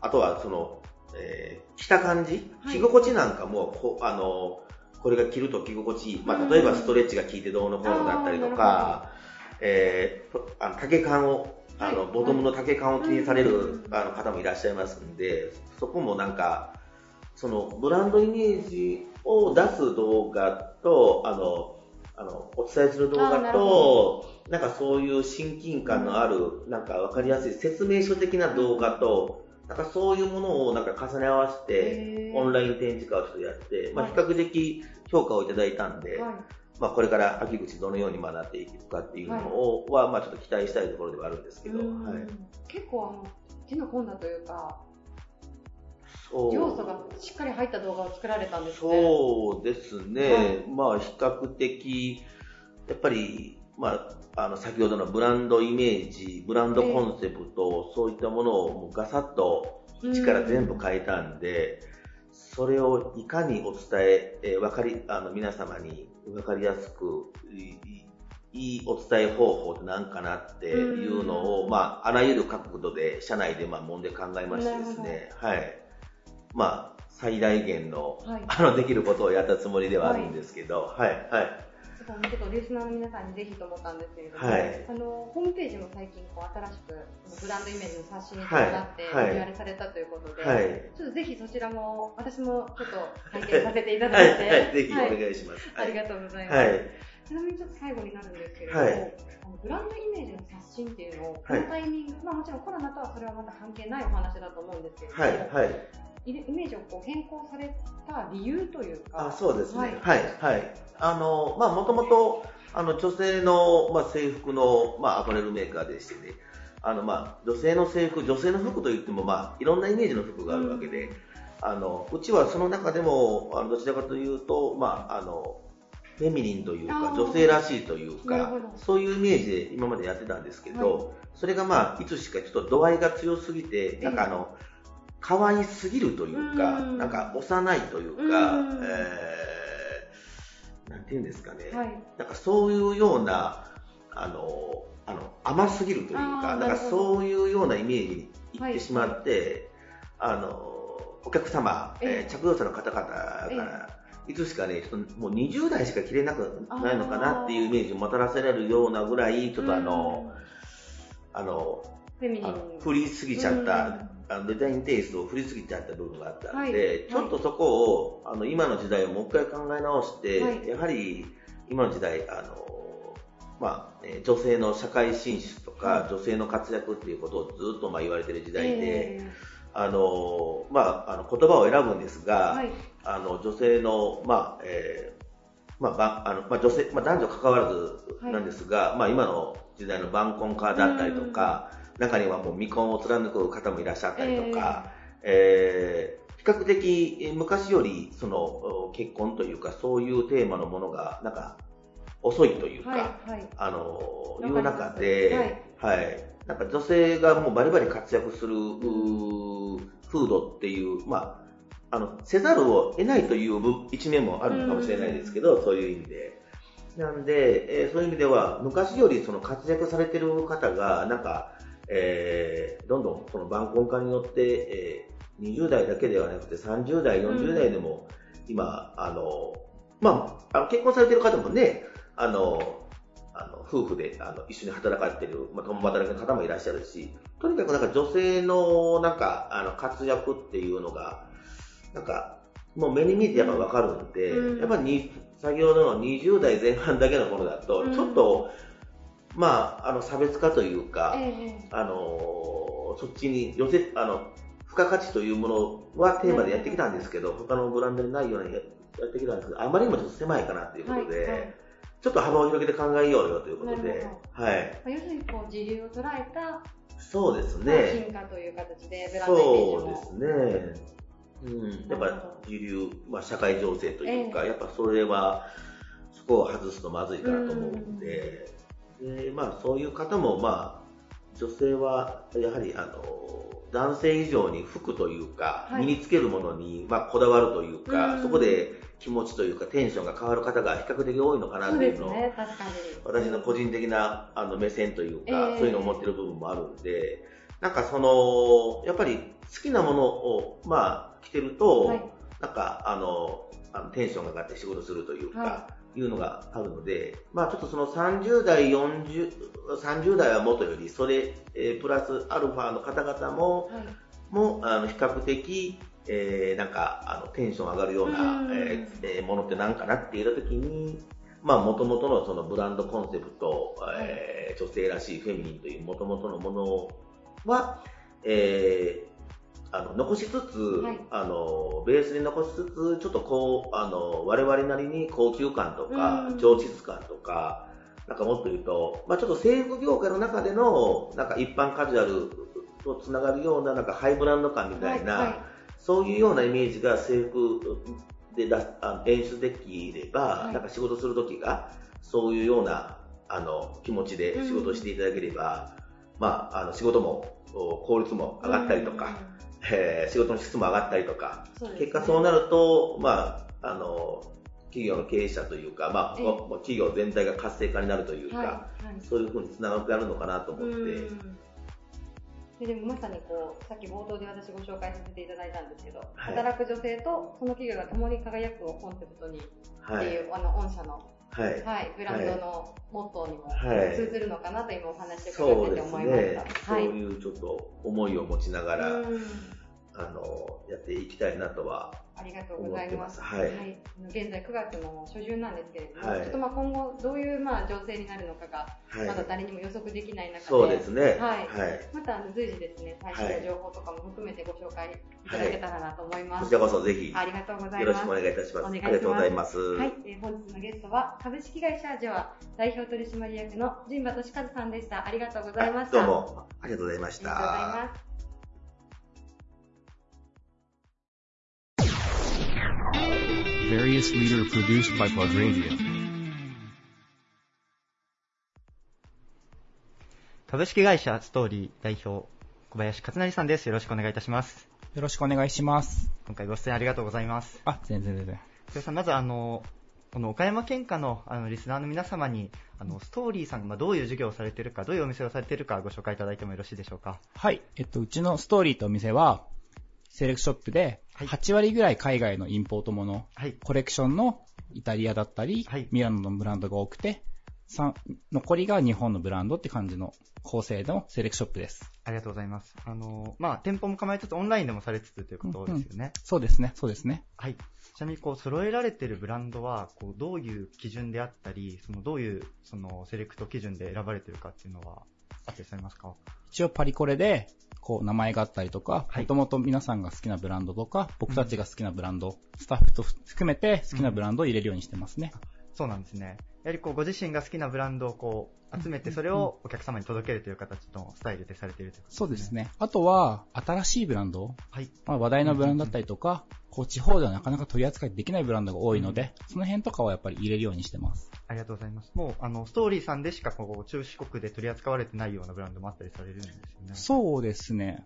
あとはその、えー着た感じ、はい。着心地なんかもこあのこれが着ると着心地いい、まあ、例えばストレッチが効いてどうのこうのだったりとか、えーとあの丈感をあの、はい。ボトムの丈感を気にされる、うんあの方もいらっしゃいますんで、そこもなんか、そのブランドイメージを出す動画と、あの、あの、お伝えする動画あーななんかそういう親近感のある、なんかわかりやすい説明書的な動画と、なんかそういうものをなんか重ね合わせて、えオンライン展示会をちょっとやって、まあ、はい。比較的評価をいただいたんで、はい。まあ、これから秋口どのように学んでいくかっていうのをは、まあ、ちょっと期待したいところではあるんですけど、うん。はい。結構あの手の込んだという。か要素がしっかり入った動画を作られたんですね。そうですね、はい。まあ比較的、やっぱり、まあ、あの先ほどのブランドイメージ、ブランドコンセプト、そういったものをもうガサッと一から全部変えたんで、それをいかにお伝え、えーわかりあの皆様に分かりやすくいいいいお伝え方法って何かなっていうのを、まあ、あらゆる角度で社内でまあ揉んで考えましてですね、はい。まあ、最大限の、はい。あの、できることをやったつもりではあるんですけど、はい、はい。ちょっとちょっとリスナーの皆さんにぜひと思ったんですけれども、はいあのホームページも最近こう新しくブランドイメージの冊子に伴ってリニはいューアルされたということで、はい。ちょっとぜひそちらも私もちょっと体験させていたはい、だいて、はい、ぜひおはい願いします。ありがとうございます。はい。ちなみにちょっと最後になるんですけれども、はいあのブランドイメージの刷新っていうのを、こはいのタイミング、まあもちろんコロナとはそれはまた関係ないお話だと思うんですけれども、はい、はい。イメージをこう変更された理由というか、あ、そうですね。ははいい、はい。あの、まあ、もともと、あの、女性の、まあ、制服の、まあ、アパレルメーカーでしてね、あの、まあ、女性の制服、女性の服といっても、まあ、いろんなイメージの服があるわけで、あの、うちはその中でも、あの、どちらかというと、まあ、あの、フェミニンというか、女性らしいというかそういうイメージで今までやってたんですけど、それがまあ、いつしかちょっと度合いが強すぎて、なんかあの、可愛すぎるというか、うん。なんか幼いというか、うん。えー、なんていうんですかね、はい、なんかそういうような、あの、あの、甘すぎるというか、なんかそういうようなイメージにいってしまって、あの、お客様、ええ。えー着用者の方々から、いつしかね、ちょっともう20代しか着れなくないのかなっていうイメージをもたらせられるようなぐらい、ちょっとあの、あの、フェミニンあの振りすぎちゃった、あのデザインテイストを振りすぎちゃった部分があったんで、はい。ちょっとそこをあの今の時代をもう一回考え直して、はい。やはり今の時代あの、まあえー女性の社会進出とか、女性の活躍っていうことをずっとまあ言われてる時代で、えあのまあ、あの言葉を選ぶんですが、ーはい。あの女性の、まあえーまあばあのまあ、女性、まあ、男女関わらずなんですが、まあ、今の時代の晩婚化だったりとか、中にはもう未婚を貫く方もいらっしゃったりとか、えー比較的えー昔よりそのお結婚というかそういうテーマのものがなんか遅いというか、はい。はい。あのいう中で、はいなんか女性がもうバリバリ活躍する風土っていう、まあ、あのせざるを得ないという部一面もあるのかもしれないですけど、そういう意味で。なんで、えーそういう意味では昔よりその活躍されてる方がなんか、えーどんどんその晩婚化によって、えー20代だけではなくて30代、40代でも今、あのまあ、あの結婚されてる方もね、あのあの夫婦であの一緒に働かれてる、まあ、共働きの方もいらっしゃるし、とにかくなんか女性のなんかあの活躍っていうのが、なんかもう目に見えてやっぱ分かるんで、うん。やっぱり先ほどの20代前半だけのものだと、うん。ちょっと、まあ、あの差別化というか、えあのそっちに寄せ、あの、付加価値というものはテーマでやってきたんですけど、他のブランドにないようにやってきたんですけど、あまりにもちょっと狭いかなというーことで、はいはい。ちょっと幅を広げて考えようよということではい。要するにこう自流を捉えたそうですまあね。進化という形でブランドそうもですね。うん、やっぱ時流、まあ、社会情勢というか、やっぱそれは、そこを外すとまずいかなと思うんで、でまあ、そういう方も、まあ、女性はやはりあの男性以上に服というか、はい。身につけるものに、まあ、こだわるというか、うん。そこで気持ちというかテンションが変わる方が比較的多いのかなそうっていうのを、ね。私の個人的なあの目線というか、えーそういうのを持ってる部分もあるんで、なんかその、やっぱり好きなものを、まあ、着てると、はい。なんかあの、あのテンションが上がって仕事するというか、、はいうのがあるので、まあちょっとその30代、40、30代はもとより、それ、えープラスアルファの方々も、はい。もあの比較的、えーなんかあのテンション上がるような、うんえーえーものって何かなって言った時に、まあ元々のそのブランドコンセプト、えー女性らしいフェミニンという元々のものは、えーあの残しつつ、はい。あのベースに残しつつちょっとこうあの我々なりに高級感とか、うん。上質感とかなんかもっと言うと、まあ、ちょっと制服業界の中でのなんか一般カジュアルとつながるようななんかハイブランド感みたいな、はいはい。そういうようなイメージが制服で出すあ演出できれば、はい。なんか仕事するときがそういうようなあの気持ちで仕事をしていただければ、まあ、あの仕事もお効率も上がったりとか、えー仕事の質も上がったりとか、ね。結果そうなると、まあ、あの企業の経営者というか、まあ、企業全体が活性化になるというか、はいはい。そういうふうにつながってあるのかなと思って、うん。ででもまさにこうさっき冒頭で私ご紹介させていただいたんですけど、はい。働く女性とその企業が共に輝くをコンセプトにってはい。いう、あの御社の、はい。はい、ブランドのモットーにもはい。通ずるのかなと今お話をそうで伺ってて思いすねました。、そうはい。いうちょっと思いを持ちながら、うんあのやっていきたいなとはありがとうございます。はいあの現在9月の初旬なんですけれども、はいちょっとまあ今後どういうまあ情勢になるのかがはいまだ誰にも予測できない中で、そうですね。はいはい。また随時ですね、最新の情報とかも含めてご紹介いただけたらなと思います。こちらこそぜひ、ありがとうございます。よろしくお願いいたします。お願いしますありがとうございます。はい、えー本日のゲストは株式会社ジョア代表取締役の陣馬俊和さんでした。ありがとうございました。どうも、ありがとうございましありがとうございた。ます。Various leader produced by Plug Radio. 株式会社ストーリー代表小林勝成さんです。よろしくお願いいたします。よろしくお願いします。今回ご出演ありがとうございます。あ、全然全然。小林さん、まずあの、この岡山県下のあのリスナーの皆様に、あのストーリーさんがまあどういう授業をされているか、どういうお店をされているかご紹介いただいてもよろしいでしょうか？はい。えっと、うちのストーリーとお店は、セレクトショップで、はい8割ぐらい海外のインポートもの、はい。コレクションのイタリアだったり、はいミラノのブランドが多くて、残りが日本のブランドって感じの構成のセレクトショップです。ありがとうございます。あの、まあ、店舗も構えつつオンラインでもされつつということですよね。そうですね、そうですね。はい。ちなみに、こう、揃えられているブランドは、こう、どういう基準であったり、その、どういう、その、セレクト基準で選ばれているかっていうのは、あったりされますか？一応パリコレで、こう、名前があったりとか、はいもともと皆さんが好きなブランドとか、僕たちが好きなブランド、スタッフと含めて好きなブランドを入れるようにしてますね。そうなんですね。やはりこう、ご自身が好きなブランドをこう、集めて、それをお客様に届けるという形のスタイルでされているということそうです。ね。あとは、新しいブランド、はい。まあ、話題のブランドだったりとか、こう、地方ではなかなか取り扱いできないブランドが多いので、その辺とかはやっぱり入れるようにしてます。ありがとうございます。もう、あの、ストーリーさんでしか、こう、中四国で取り扱われてないようなブランドもあったりされるんですよね。そうですね。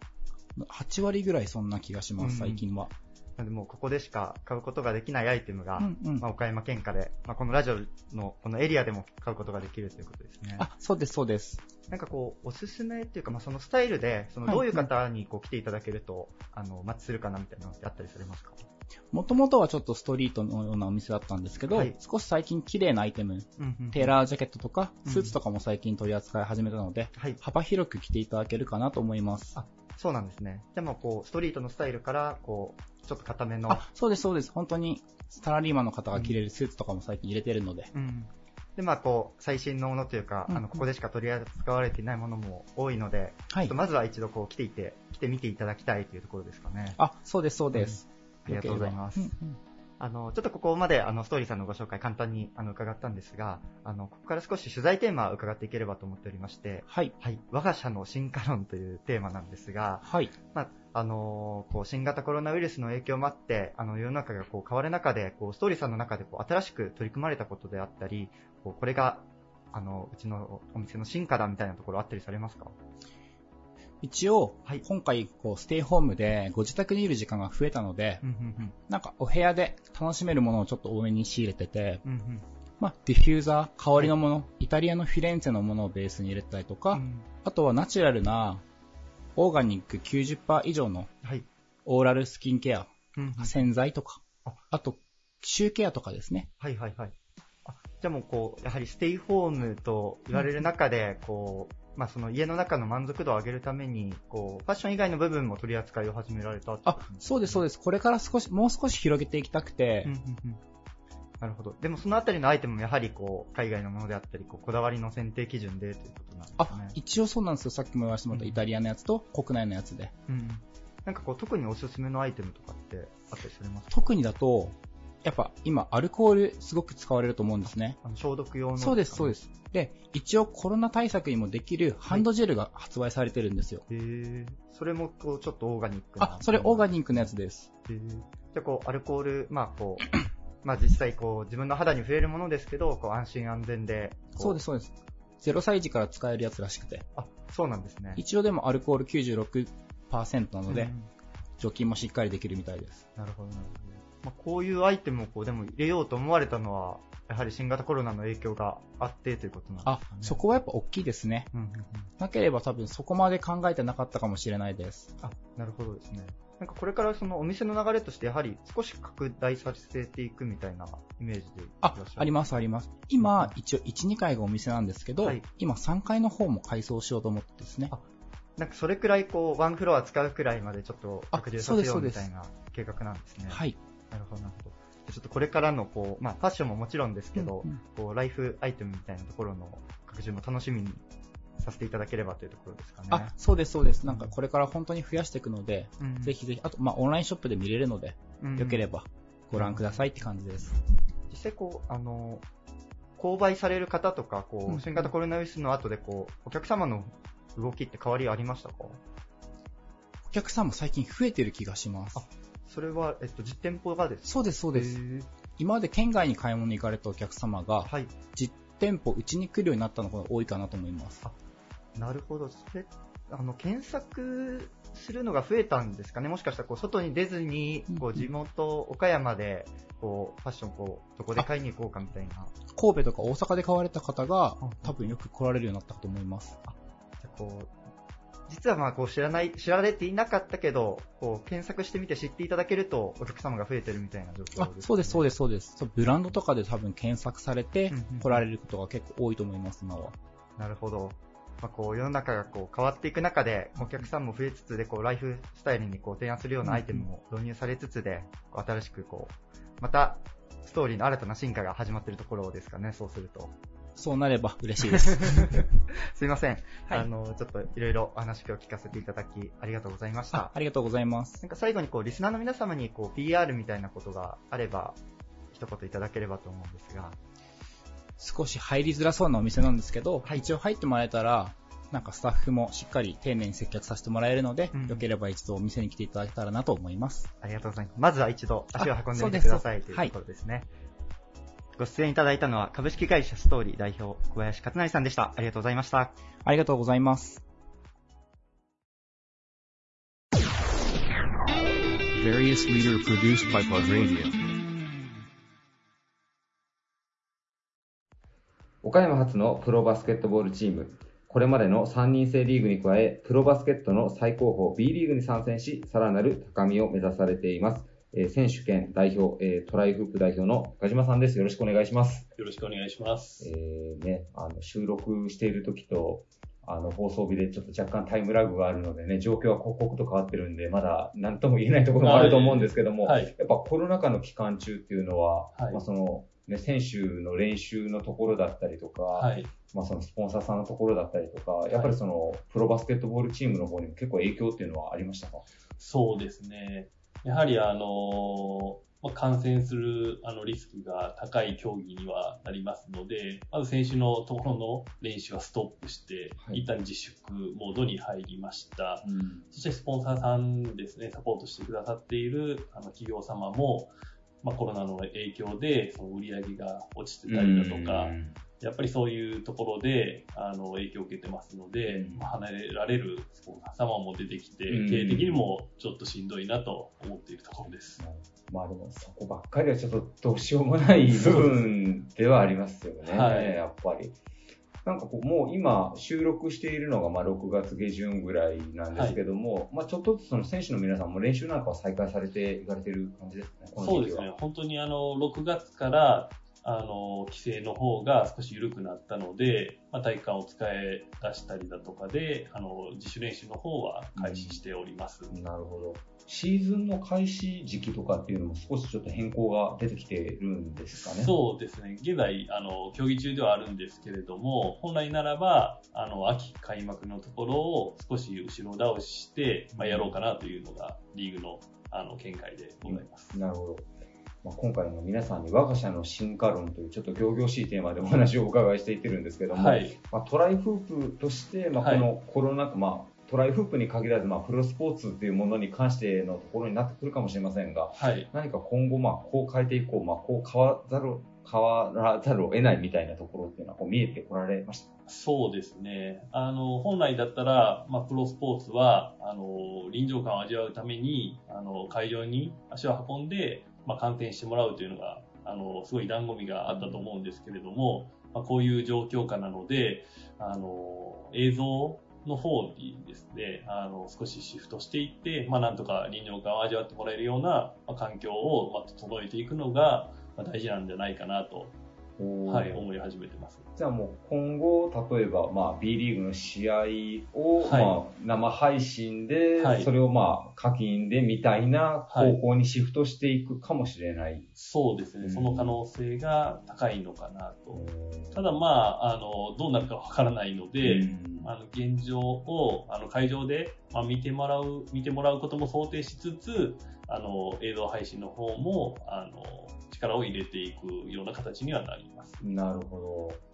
8割ぐらいそんな気がします、うん最近は。なので、もうここでしか買うことができないアイテムが、うんうんまあ、岡山県下で、まあ、このラジオのこのエリアでも買うことができるということですね。あ、そうです、そうです。なんかこう、おすすめっていうか、まあ、そのスタイルで、そのどういう方にこう来ていただけると、あの、マッチするかなみたいなのってあったりされますか？もともとはちょっとストリートのようなお店だったんですけど、はい少し最近綺麗なアイテム、うんうんテーラージャケットとか、うんスーツとかも最近取り扱い始めたので、はい。幅広く着ていただけるかなと思います。あそうなんですね。でもこう、ストリートのスタイルから、こう、ちょっと固めの、あ、そうです、そうです。本当に、サラリーマンの方が着れるスーツとかも最近入れてるので。うん。で、まあこう、最新のものというか、うんあの、ここでしか取り扱われていないものも多いので、はい。まずは一度こう来ていて、来てみていただきたいというところですかね。あ、そうです、そうです。ありがとうございます。うんうんあの、ちょっとここまで、あの、ストーリーさんのご紹介簡単に、あの、伺ったんですが、あの、ここから少し取材テーマを伺っていければと思っておりまして、はい。はい、我が社の進化論というテーマなんですが、はい。まあ、あのこう、新型コロナウイルスの影響もあって、あの、世の中がこう変わる中で、こう、ストーリーさんの中でこう、新しく取り組まれたことであったり、こう、これが、あの、うちのお店の進化だみたいなところあったりされますか？一応、はい今回、こう、ステイホームでご自宅にいる時間が増えたので、なんかお部屋で楽しめるものをちょっと多めに仕入れてて、まあ、ディフューザー、香りのもの、イタリアのフィレンツェのものをベースに入れたりとか、うん。あとはナチュラルな、オーガニック90%以上のはい。オーラルスキンケア、洗剤とかあ、あと、シューケアとかですね。はいはいはい。あじゃあもうこう、やはりステイホームと言われる中で、こう、まあその家の中の満足度を上げるために、こう、ファッション以外の部分も取り扱いを始められたあそうです、そうです。これから少し、もう少し広げていきたくて、うんうんうんなるほど。でもそのあたりのアイテムもやはりこう、海外のものであったり、こう、こだわりの選定基準でということなんですね。、一応そうなんですよ。さっきも言わせてもらったうんイタリアのやつと国内のやつで。うん。なんかこう、特におすすめのアイテムとかってあったりされますか？特にだと、やっぱ今アルコールすごく使われると思うんですね。あの消毒用の。そうです、そうです。で、一応コロナ対策にもできるハンドジェルが発売されてるんですよ。へえ。それもこう、ちょっとオーガニックなあ、それオーガニックのやつです。へーじゃあこう、アルコール、まあこう、まあ実際こう、自分の肌に触れるものですけど、こう安心安全で。こそうです、そうです。0歳児から使えるやつらしくて。あ、そうなんですね。一応でもアルコール96%なので、うん除菌もしっかりできるみたいです。なるほど、なるほど。まあこういうアイテムをこう、でも入れようと思われたのは、やはり新型コロナの影響があってということなんですかあね。、そこはやっぱ大きいですね。うんうんうん。なければ多分そこまで考えてなかったかもしれないです。あ、なるほどですね。なんかこれからそのお店の流れとしてやはり少し拡大させていくみたいなイメージでいらっしゃるあ、ありますあります。今、一応1、2階がお店なんですけど、はい今3階の方も改装しようと思ってですね。あなんかそれくらいこう、ワンフロア使うくらいまでちょっと拡充させようみたいな計画なんですね。はい。なるほど、なるほど。ちょっとこれからのこう、まあファッションももちろんですけど、うんうんこう、ライフアイテムみたいなところの拡充も楽しみにさせていただければというところですかね。あ、そうですそうです。なんかこれから本当に増やしていくので、うんぜひぜひ、あと、まあオンラインショップで見れるので、うんよければご覧くださいって感じです。実際こう、あの、購買される方とか、こう新型コロナウイルスの後でこう、お客様の動きって変わりありましたか？お客さんも最近増えてる気がしますあ。それは、えっと、実店舗がですか？そうですそうです。今まで県外に買い物に行かれたお客様が、はい。実店舗うちに来るようになったのが多いかなと思います。なるほど。それ、あの、検索するのが増えたんですかね？もしかしたら、こう、外に出ずに、こう、地元、岡山で、こう、ファッション、こう、どこで買いに行こうかみたいな。神戸とか大阪で買われた方が、多分よく来られるようになったと思います。じゃあこう、実はまあこう知らない、知られていなかったけど、こう検索してみて知っていただけるとお客様が増えてるみたいな状況です、ね、あ、そうです、そうです、そうです。そうブランドとかで多分検索されて来られることが結構多いと思います、今は。なるほど。まあ、こう世の中がこう変わっていく中で、お客さんも増えつつで、こうライフスタイルにこう提案するようなアイテムも導入されつつで、新しくこう、またストーリーの新たな進化が始まっているところですかね、そうすると。そうなれば嬉しいです。すいません。はい、あの、ちょっといろいろお話を聞かせていただき、ありがとうございました。ありがとうございます。なんか最後にこう、リスナーの皆様にこう、PR みたいなことがあれば、一言いただければと思うんですが。少し入りづらそうなお店なんですけど、はい、一応入ってもらえたら、なんかスタッフもしっかり丁寧に接客させてもらえるので、うん、よければ一度お店に来ていただけたらなと思います。ありがとうございます。まずは一度足を運んでみてくださいというところですね。はいご出演いただいたのは株式会社ストーリー代表小林勝成さんでした。ありがとうございました。ありがとうございます。Various leader produced by Plug Radio. 岡山発のプロバスケットボールチーム。これまでの3人制リーグに加え、プロバスケットの最高峰 B リーグに参戦し、さらなる高みを目指されています。えー、選手兼代表、えー、トライフープ代表の岡島さんです。よろしくお願いします。よろしくお願いします。えー、ね、あの、収録している時と、あの、放送日でちょっと若干タイムラグがあるのでね、状況は刻々と変わってるんで、まだ何とも言えないところもあると思うんですけども、はい、やっぱコロナ禍の期間中っていうのは、はい、まあその、ね、選手の練習のところだったりとか、はい、まあそのスポンサーさんのところだったりとか、やっぱりその、プロバスケットボールチームの方にも結構影響っていうのはありましたか？そうですね。やはりあの、まあ、感染するあのリスクが高い競技にはなりますので、まず選手のところの練習はストップして、はい、一旦自粛モードに入りました。うん、そしてスポンサーさんですね、サポートしてくださっているあの企業様も、まあ、コロナの影響でその売り上げが落ちてたりだとか、やっぱりそういうところであの影響を受けてますので、まあ、離れられるスポンサー様も出てきて、経営的にもちょっとしんどいなと思っているところです。まあでもそこばっかりはちょっとどうしようもない部分ではありますよね、はい、やっぱり。なんかこう、もう今収録しているのがまあ6月下旬ぐらいなんですけども、はい、まあちょっとずつその選手の皆さんも練習なんかは再開されていかれてる感じですね。そうですね。本当にあの、6月からあの、規制の方が少し緩くなったので、まあ、体育館を使い出したりだとかで、あの、自主練習の方は開始しております。うん、なるほど。シーズンの開始時期とかっていうのも少しちょっと変更が出てきてるんですかね？そうですね。現在、あの、競技中ではあるんですけれども、本来ならば、あの、秋開幕のところを少し後ろ倒しして、まあ、やろうかなというのが、リーグの、あの、見解でございます。うん、なるほど。まあ、今回も皆さんに我が社の進化論というちょっと仰々しいテーマでお話をお伺いしていってるんですけども、はい、まあ、トライフープとして、まあ、このコロナ禍、はい、まあ、トライフープに限らず、まあ、プロスポーツっていうものに関してのところになってくるかもしれませんが、はい、何か今後、まあ、こう変えていこう、まあ、こう変わざる変わらざるを得ないみたいなところっていうのはこう見えてこられましたそうですね。あの、本来だったら、まあ、プロスポーツは、あの、臨場感を味わうために、あの、会場に足を運んで、まあ、観点してもらうというのが、あの、すごい醍醐味があったと思うんですけれども、まあ、こういう状況下なので、あの、映像の方にですね、あの、少しシフトしていって、まあ、なんとか臨場感を味わってもらえるような、環境を、まあ、整えていくのが、まあ、大事なんじゃないかなと、はい、思い始めてます。じゃあもう今後、例えば、まあ、B リーグの試合を、はい、まあ、生配信で、はい、それをまあ、課金でみたいな方向にシフトしていくかもしれない。はい、そうですね、その可能性が高いのかなと。ただまあ、あの、どうなるかわからないので、あの、現状を、あの、会場で、まあ、見てもらう、見てもらうことも想定しつつ、あの、映像配信の方も、あの、力を入れていくような形にはなります。なるほど。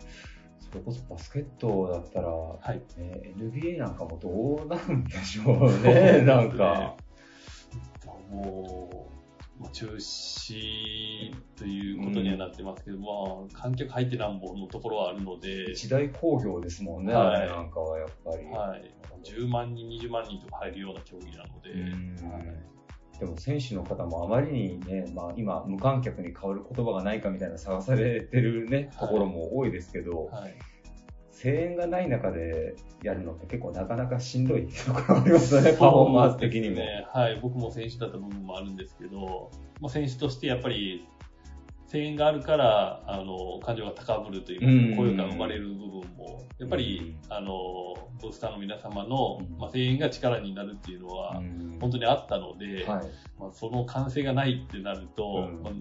それこそバスケットだったら、はいね、NBA なんかもどうなるんでしょうね、なんか。もまあ、中止ということにはなってますけど、まあ、観客入ってなんぼのところはあるので。一大興行ですもんね、はいなんかはやっぱり。はい。10万人、20万人とか入るような競技なので、でも選手の方もあまりにね、まあ、今、無観客に変わる言葉がないかみたいな探されてるね、ところも多いですけど、はい。声援がない中でやるのって結構なかなかしんどいところありますよね、パフォーマンス的にも。ねはい、僕も選手だった部分もあるんですけど、まあ、選手としてやっぱり声援があるから、あの、感情が高ぶるというか、声が生まれる部分も、やっぱり、あの、ブースターの皆様の、まあ、声援が力になるっていうのは、本当にあったので、はい。まあ、その歓声がないってなると、まあ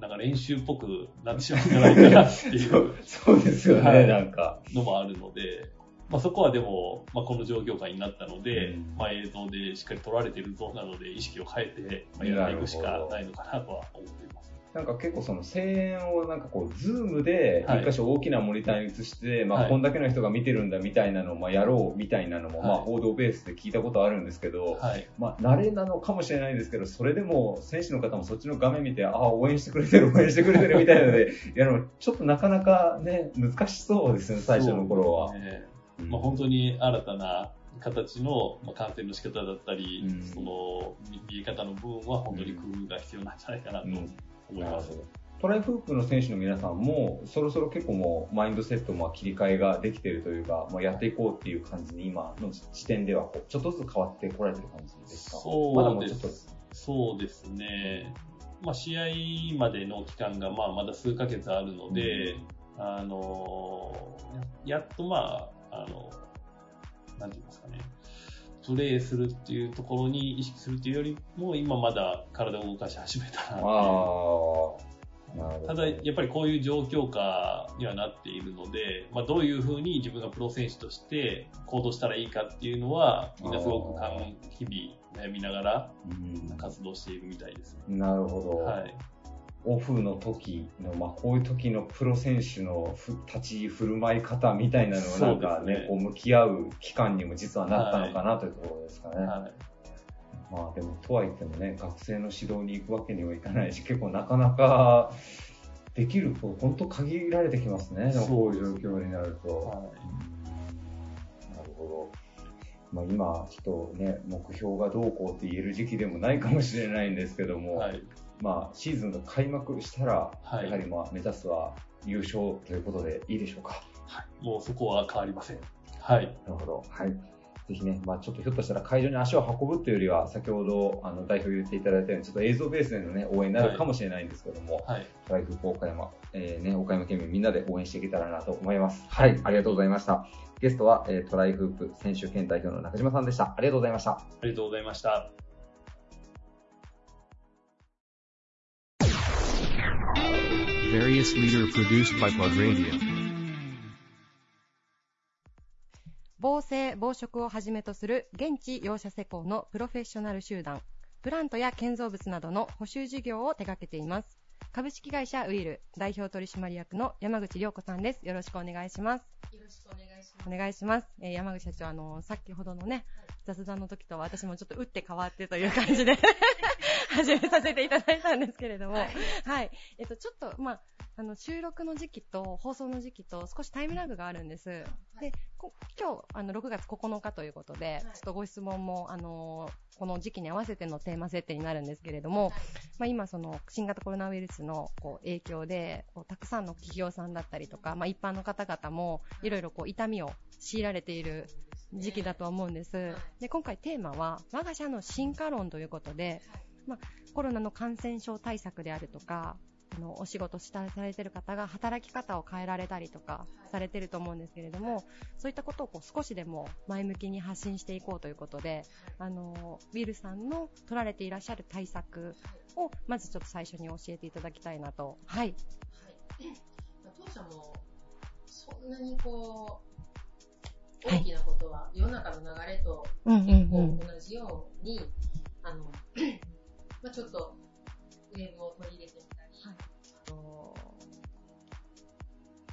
なんか練習っぽくなってしまうんじゃないかなっていう。そうですよねはい。なんか。のもあるので、まあ、そこはでも、まあ、この状況下になったので、まあ、映像でしっかり撮られているぞなので、意識を変えて、まあ、やっていくしかないのかなとは思っています。なんか結構その声援をなんかこう、ズームではい。一箇所大きなモニターに映して、まはい。あこんだけの人が見てるんだみたいなのをまあやろうみたいなのも、はい。まあ報道ベースで聞いたことあるんですけど、はい。まあ慣れなのかもしれないですけど、それでも選手の方もそっちの画面見て、ああ、応援してくれてる、応援してくれてるみたいなので、やるのちょっとなかなかね、難しそうですね、最初の頃は。ねまあ、本当に新たな形のまあ観戦の仕方だったり、その見見え方の部分は本当に工夫が必要なんじゃないかなと思います。トライフープの選手の皆さんも、そろそろ結構もうマインドセットも切り替えができているというか、もうやっていこうっていう感じに今の時点ではこうちょっとずつ変わってこられてる感じですか？そうです。そうですね。まあ、試合までの期間がまあまだ数ヶ月あるので、あのやっとまあ、あの、なんて言いますかね、プレーするっていうところに意識するっていうよりも、今まだ体を動かし始めたな。ただ、やっぱりこういう状況下にはなっているので、まあ、どういうふうに自分がプロ選手として行動したらいいかっていうのは、みんなすごく日々悩みながら活動しているみたいです。なるほど。はい。オフの時の、まあ、こういう時のプロ選手のふ立ち振る舞い方みたいなのをなんかね、ね。こう向き合う期間にも実はなったのかなというところですかね。まあでも、とはいってもね、学生の指導に行くわけにはいかないし、結構なかなかできる子、本当限られてきますね、でもこういう状況になると。なるほど。まあ、今、ちょっとね、目標がどうこうって言える時期でもないかもしれないんですけども、まあ、シーズンが開幕したら、はいやはりまあ目指すは優勝ということでいいでしょうか。もうそこは変わりません。はい。なるほど。はい。ぜひね、まあちょっとひょっとしたら会場に足を運ぶというよりは、先ほどあの代表言っていただいたように、ちょっと映像ベースでのね、応援になるかもしれないんですけども、はい。トライフ岡山、えーね、岡山県民みんなで応援していけたらなと思います。はい、ありがとうございました。ゲストは、えートライフープ選手兼代表の中島さんでした。ありがとうございました。ありがとうございました。Various leader produced by Plug Radio. 防生防食をはじめとする現地容赦施工のプロフェッショナル集団プラントや建造物などの補修事業を手掛けています株式会社ウィール代表取締役の山口涼子さんです。よろしくお願いします。よろしくお願いします。お願いします、えー山口社長あの先ほどのね雑談の時とは私もちょっと打って変わってという感じで 始めさせていただいたんですけれども、ははいい、えっと、ちょっと、まあ、あの、収録の時期と放送の時期と少しタイムラグがあるんです。で、こ今日、あの、6月9日ということで、ちょっとご質問も、あの、この時期に合わせてのテーマ設定になるんですけれども、まあ、今、その、新型コロナウイルスの、こう、影響で、こうたくさんの企業さんだったりとか、まあ、一般の方々も、い。ろいろこう、痛みを強いられている時期だと思うんです。で、今回テーマは、我が社の進化論ということで、まあ、コロナの感染症対策であるとか、あのお仕事したされてる方が働き方を変えられたりとかされてると思うんですけれども、そういったことをこう少しでも前向きに発信していこうということで、あのウィルさんの取られていらっしゃる対策をまずちょっと最初に教えていただきたいなと。はい。まあ当社もそんなにこう大きなことは、世の中の流れと結うん構同じように、あの まあちょっとウェブを取り入れてみあの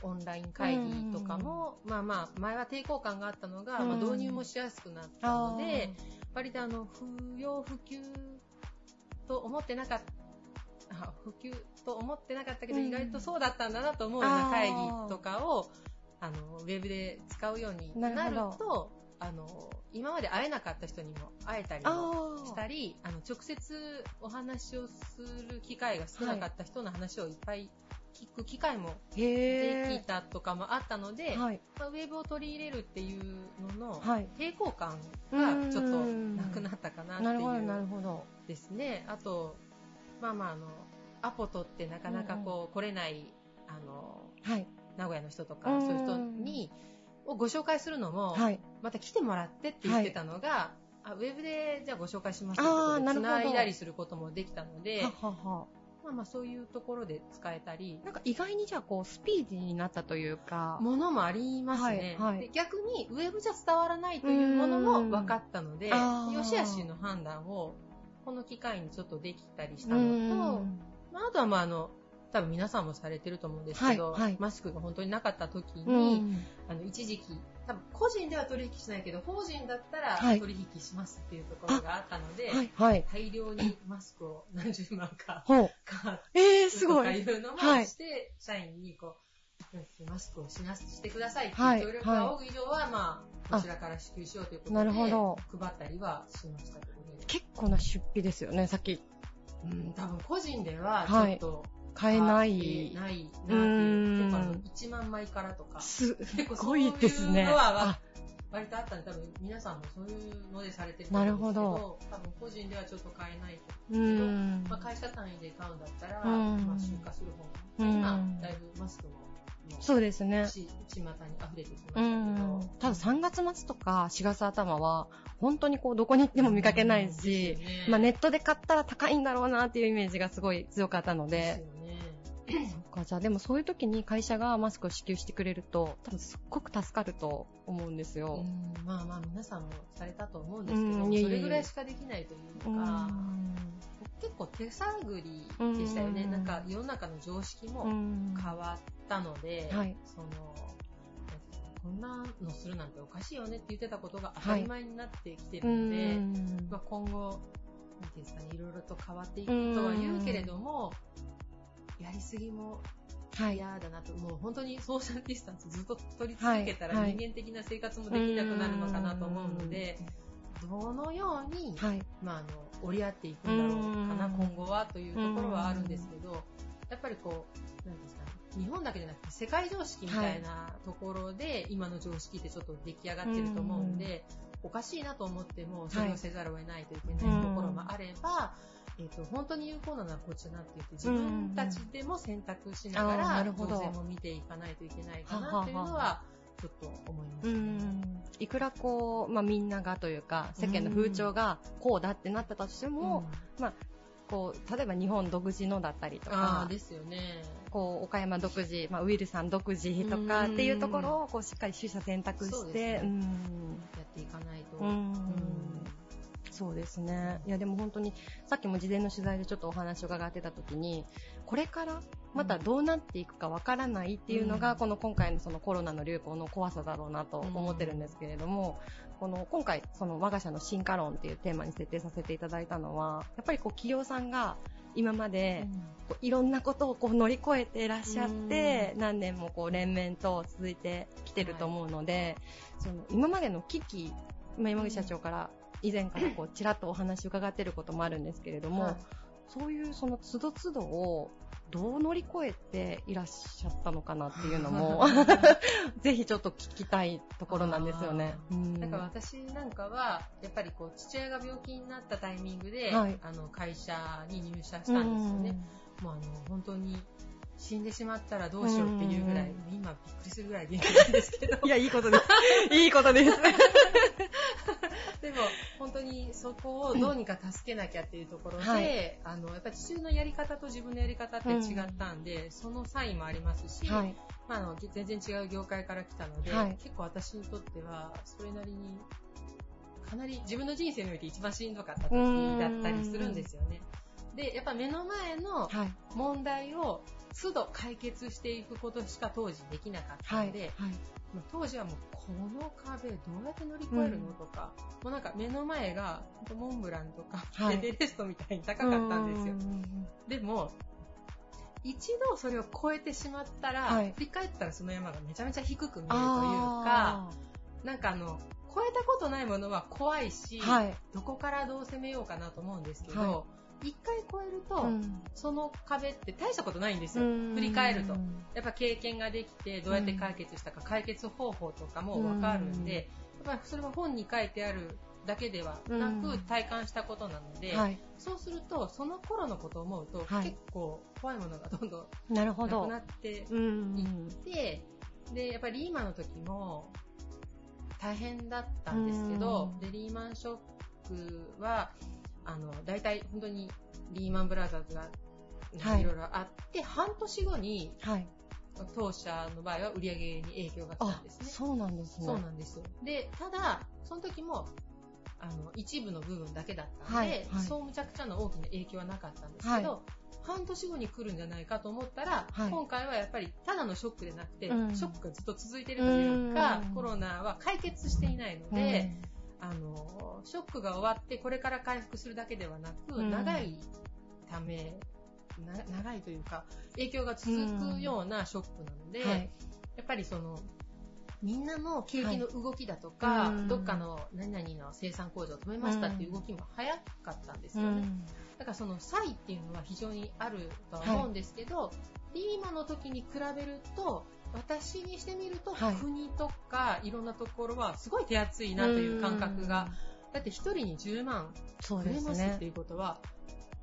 オンライン会議とかも、まあまあ前は抵抗感があったのが、まあ、うん導入もしやすくなったので、割とあの不要不急と思ってなかっあ普及と思ってなかったけど、意外とそうだったんだなと思うような会議とかを、あの、ウェブで使うようになると、あの、今まで会えなかった人にも会えたりもしたり、あの、直接お話をする機会が少なかった人の話をいっぱい聞く機会もできたとかもあったので、はい、まあ、ウェブを取り入れるっていうのの抵抗感がちょっとなくなったかなっていうですね。あと、まあまああの、アポ取ってなかなかこう来れない、あの、はい、名古屋の人とかそういう人に、をご紹介するのも、はい、また来てもらってって言ってたのが、はい、あウェブでじゃあご紹介しますってことで繋いだりすることもできたので、はははまあまあそういうところで使えたり。なんか意外にじゃあこうスピーディーになったというか。ものもありますね。はいはい、で逆にウェブじゃ伝わらないというものも分かったので、よしあしの判断をこの機会にちょっっとできたりしたのと、まあ、あとはまああの、多分皆さんもされてると思うんですけど、はいはい、マスクが本当になかった時に、あの一時期多分個人では取引しないけど法人だったら取引しますっていうところがあったので、はいはい、大量にマスクを何十万か買ってとかいうのもして、社員にこうマスクをしなしてくださいっていう協力が多い以上は、まあ、こちらから支給しようということで、配ったりはしましたけどね。結構な出費ですよね、さっき。うん、多分個人ではちょっと、買えない。ないなっていう。結構あの、1万枚からとか。すごいですね。割とあったんで、多分皆さんもそういうのでされてると思うんですけど、多分個人ではちょっと買えないけど、まあ、会社単位で買うんだったら、まあ、出荷する方が、今、だいぶマスクもそうですね。巷に溢れてきましたけど。ただ3月末とか4月頭は、本当にこうどこに行っても見かけないし、ね、まあネットで買ったら高いんだろうなっていうイメージがすごい強かったので、か、じゃあでもそういう時に会社がマスクを支給してくれると、多分すっごく助かると思うんですよ。まあまあ皆さんもされたと思うんですけど、それぐらいしかできないというか、結構手探りでしたよね。なんか世の中の常識も変わったので、はい、その、こんなのするなんておかしいよねって言ってたことが当たり前になってきてるので、はい、まあ、今後、なんていうんですかね、いろいろと変わっていくとは言うけれども、やりすぎも嫌だなと、はい、もう本当にソーシャルディスタンスずっと取り続けたら人間的な生活もできなくなるのかなと思うので、どのように、はい、まあ、あの折り合っていくんだろうかな、今後はというところはあるんですけど、やっぱりこう、なんですかね、日本だけじゃなくて世界常識みたいなところで、今の常識ってちょっと出来上がってると思うんで、おかしいなと思っても、それをせざるを得ないといけないところもあれば、えっ、ー、と、本当に有効なのはこっちなって言って、自分たちでも選択しながら、当然も見ていかないといけないかなというのは、ちょっと思いますね。いくらこう、まあ、みんながというか、世間の風潮がこうだってなったとしても、まあ、こう、例えば日本独自のだったりとか、ですよね。こう、岡山独自、まあ、ウィルさん独自とかっていうところを、こう、しっかり取捨選択して、ね、うん、やっていかないと。うんそうですね。いや、でも本当に、さっきも事前の取材でちょっとお話を伺ってた時に、これからまたどうなっていくかわからないっていうのが、うん、この今回のそのコロナの流行の怖さだろうなと思ってるんですけれども、うん、この今回、その我が社の進化論っていうテーマに設定させていただいたのは、やっぱりこう企業さんが今まで、こういろんなことをこう乗り越えていらっしゃって、うん、何年もこう連綿と続いてきてると思うので、はい、その今までの危機、今山口社長から以前からこうちらっとお話伺っていることもあるんですけれども、はい、そういうその都度都度をどう乗り越えていらっしゃったのかなっていうのも ぜひちょっと聞きたいところなんですよね。だから私なんかは、やっぱりこう、父親が病気になったタイミングで、はい、あの、会社に入社したんですよね。もうあの、本当に死んでしまったらどうしようっていうぐらい、今びっくりするぐらい元気なんですけど。いや、いいことです。いいことです。でも、本当にそこをどうにか助けなきゃっていうところで、はい、あの、やっぱり父親のやり方と自分のやり方って違ったんで、うん、そのサインもありますし、はい、まあ、あの、全然違う業界から来たので、はい、結構私にとっては、それなりに、かなり自分の人生において一番しんどかった時だったりするんですよね。で、やっぱ目の前の問題を都度解決していくことしか当時できなかったので、はいはい、当時はもうこの壁どうやって乗り越えるの、とか、もうなんか目の前がモンブランとか、はい、エベレストみたいに高かったんですよ。でも、一度それを超えてしまったら、はい、振り返ったらその山がめちゃめちゃ低く見えるというか、なんかあの、超えたことないものは怖いし、はい、どこからどう攻めようかなと思うんですけど、一、回超えると、うん、その壁って大したことないんですよ。振り返ると。やっぱ経験ができて、どうやって解決したか、解決方法とかもわかるんで、やっぱそれは本に書いてあるだけではなく、体感したことなので、はい、そうすると、その頃のことを思うと、はい、結構怖いものがどんどんなくなっていって、で、やっぱりリーマンの時も大変だったんですけど、でリーマンショックは、あの、大体本当にリーマンブラザーズがい。ろいろあって、半年後に、はい、当社の場合は売り上げに影響が来たんですね。そうなんですね。そうなんです。で、ただ、その時も、あの、一部の部分だけだったので、はいはい、そうむちゃくちゃな大きな影響はなかったんですけど、はい、半年後に来るんじゃないかと思ったら、はい、今回はやっぱりただのショックでなくて、うん、ショックがずっと続いてるというか、コロナは解決していないので、あの、ショックが終わってこれから回復するだけではなく、長いため、長いというか、影響が続くようなショックなので、はい、やっぱりその、みんなの景気の動きだとか、はい、どっかの何々の生産工場を止めましたっていう動きも早かったんですよね。だからその差異っていうのは非常にあるとは思うんですけど、はい、リーマの時に比べると、私にしてみると、国とかいろんなところはすごい手厚いなという感覚が、だって1人に10万くれますっていうことは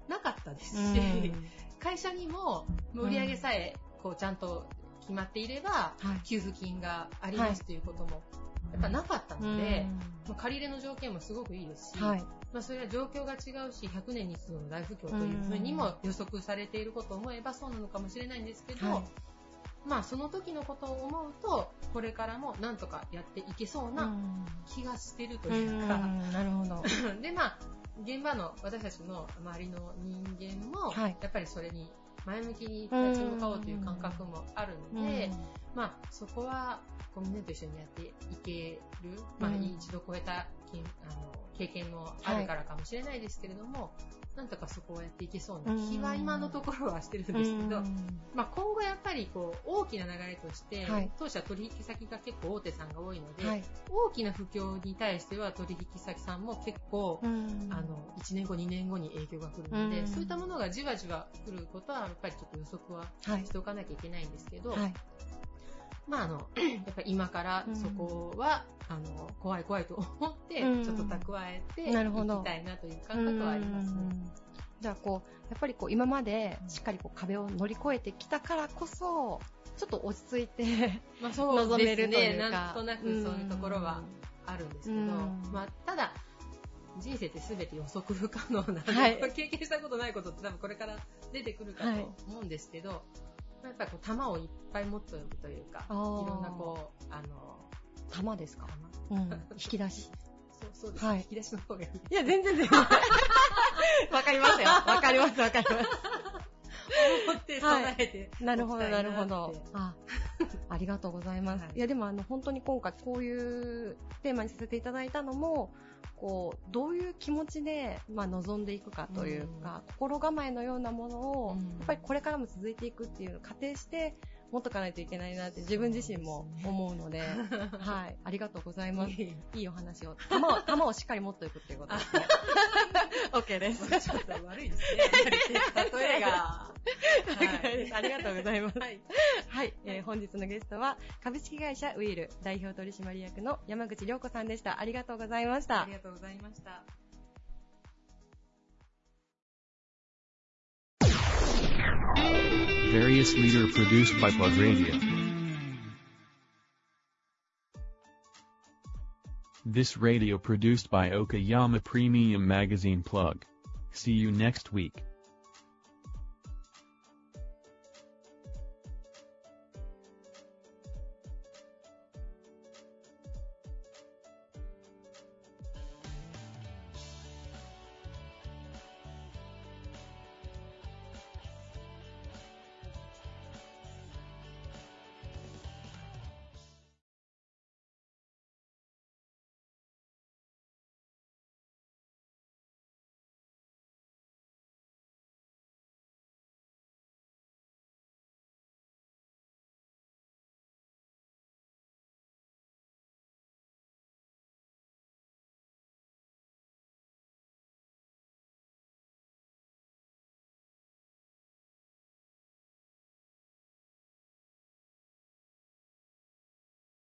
なかったです。し、会社にも売り上げさえこうちゃんと決まっていれば、給付金がありますということもやっぱなかったので、ま借り入れの条件もすごくいいですし、はい、まあ、それは状況が違うし、100年に一度の大不況というふうにも予測されていることを思えばそうなのかもしれないんですけど、はい、まあその時のことを思うと、これからもなんとかやっていけそうな気がしてるというか、なるほど。で、まあ、現場の私たちの周りの人間も、やっぱりそれに前向きに立ち向かおうという感覚もあるので、まあ、そこは、こうみんなと一緒にやっていける、まあ、一度超えたあの経験もあるからかもしれないですけれども、なんとかそこをやっていけそうな気は今のところはしてるんですけど、まあ、今後やっぱりこう大きな流れとして、はい、当社取引先が結構大手さんが多いので、はい、大きな不況に対しては取引先さんも結構、あの1年後2年後に影響が来るので、そういったものがじわじわ来ることはやっぱりちょっと予測はしておかなきゃいけないんですけど、はいまあ、あの、やっぱり今からそこは、うん、あの、怖い怖いと思って、ちょっと蓄えて、いきたいなという感覚はありますね。じゃあこう、やっぱりこう今までしっかりこう壁を乗り越えてきたからこそ、ちょっと落ち着いて まあそう臨めるというか。なんとなくそういうところはあるんですけど、まあただ、人生って全て予測不可能な、はい、経験したことないことって多分これから出てくるかと思うんですけど、はいやっぱりこう玉をいっぱい持っておくというか、いろんなこう、あの、玉ですか？うん、引き出し。そうそうです、はい、引き出しの方がいい。いや、全然全然。わかりますよ。わかります、わかります。思って備えて、はい、なるほど、なるほど。あ、ありがとうございます。はい、いや、でもあの、本当に今回こういうテーマにさせていただいたのも、こう、どういう気持ちで、まあ、望んでいくかというか、うん、心構えのようなものを、やっぱりこれからも続いていくっていうのを仮定して、持っとかないといけないなって自分自身も思うので、はい。ありがとうございます。いいお話を。玉を、玉をしっかり持っておくっていうことですね。OK です。ちょっと悪いですね。例えが。はい、ありがとうございます。はい。はい、えー、本日のゲストは、株式会社ウィール代表取締役の山口良子さんでした。ありがとうございました。ありがとうございました。Various leader produced by Plug Radio. This radio produced by Okayama Premium Magazine Plug. See you next week.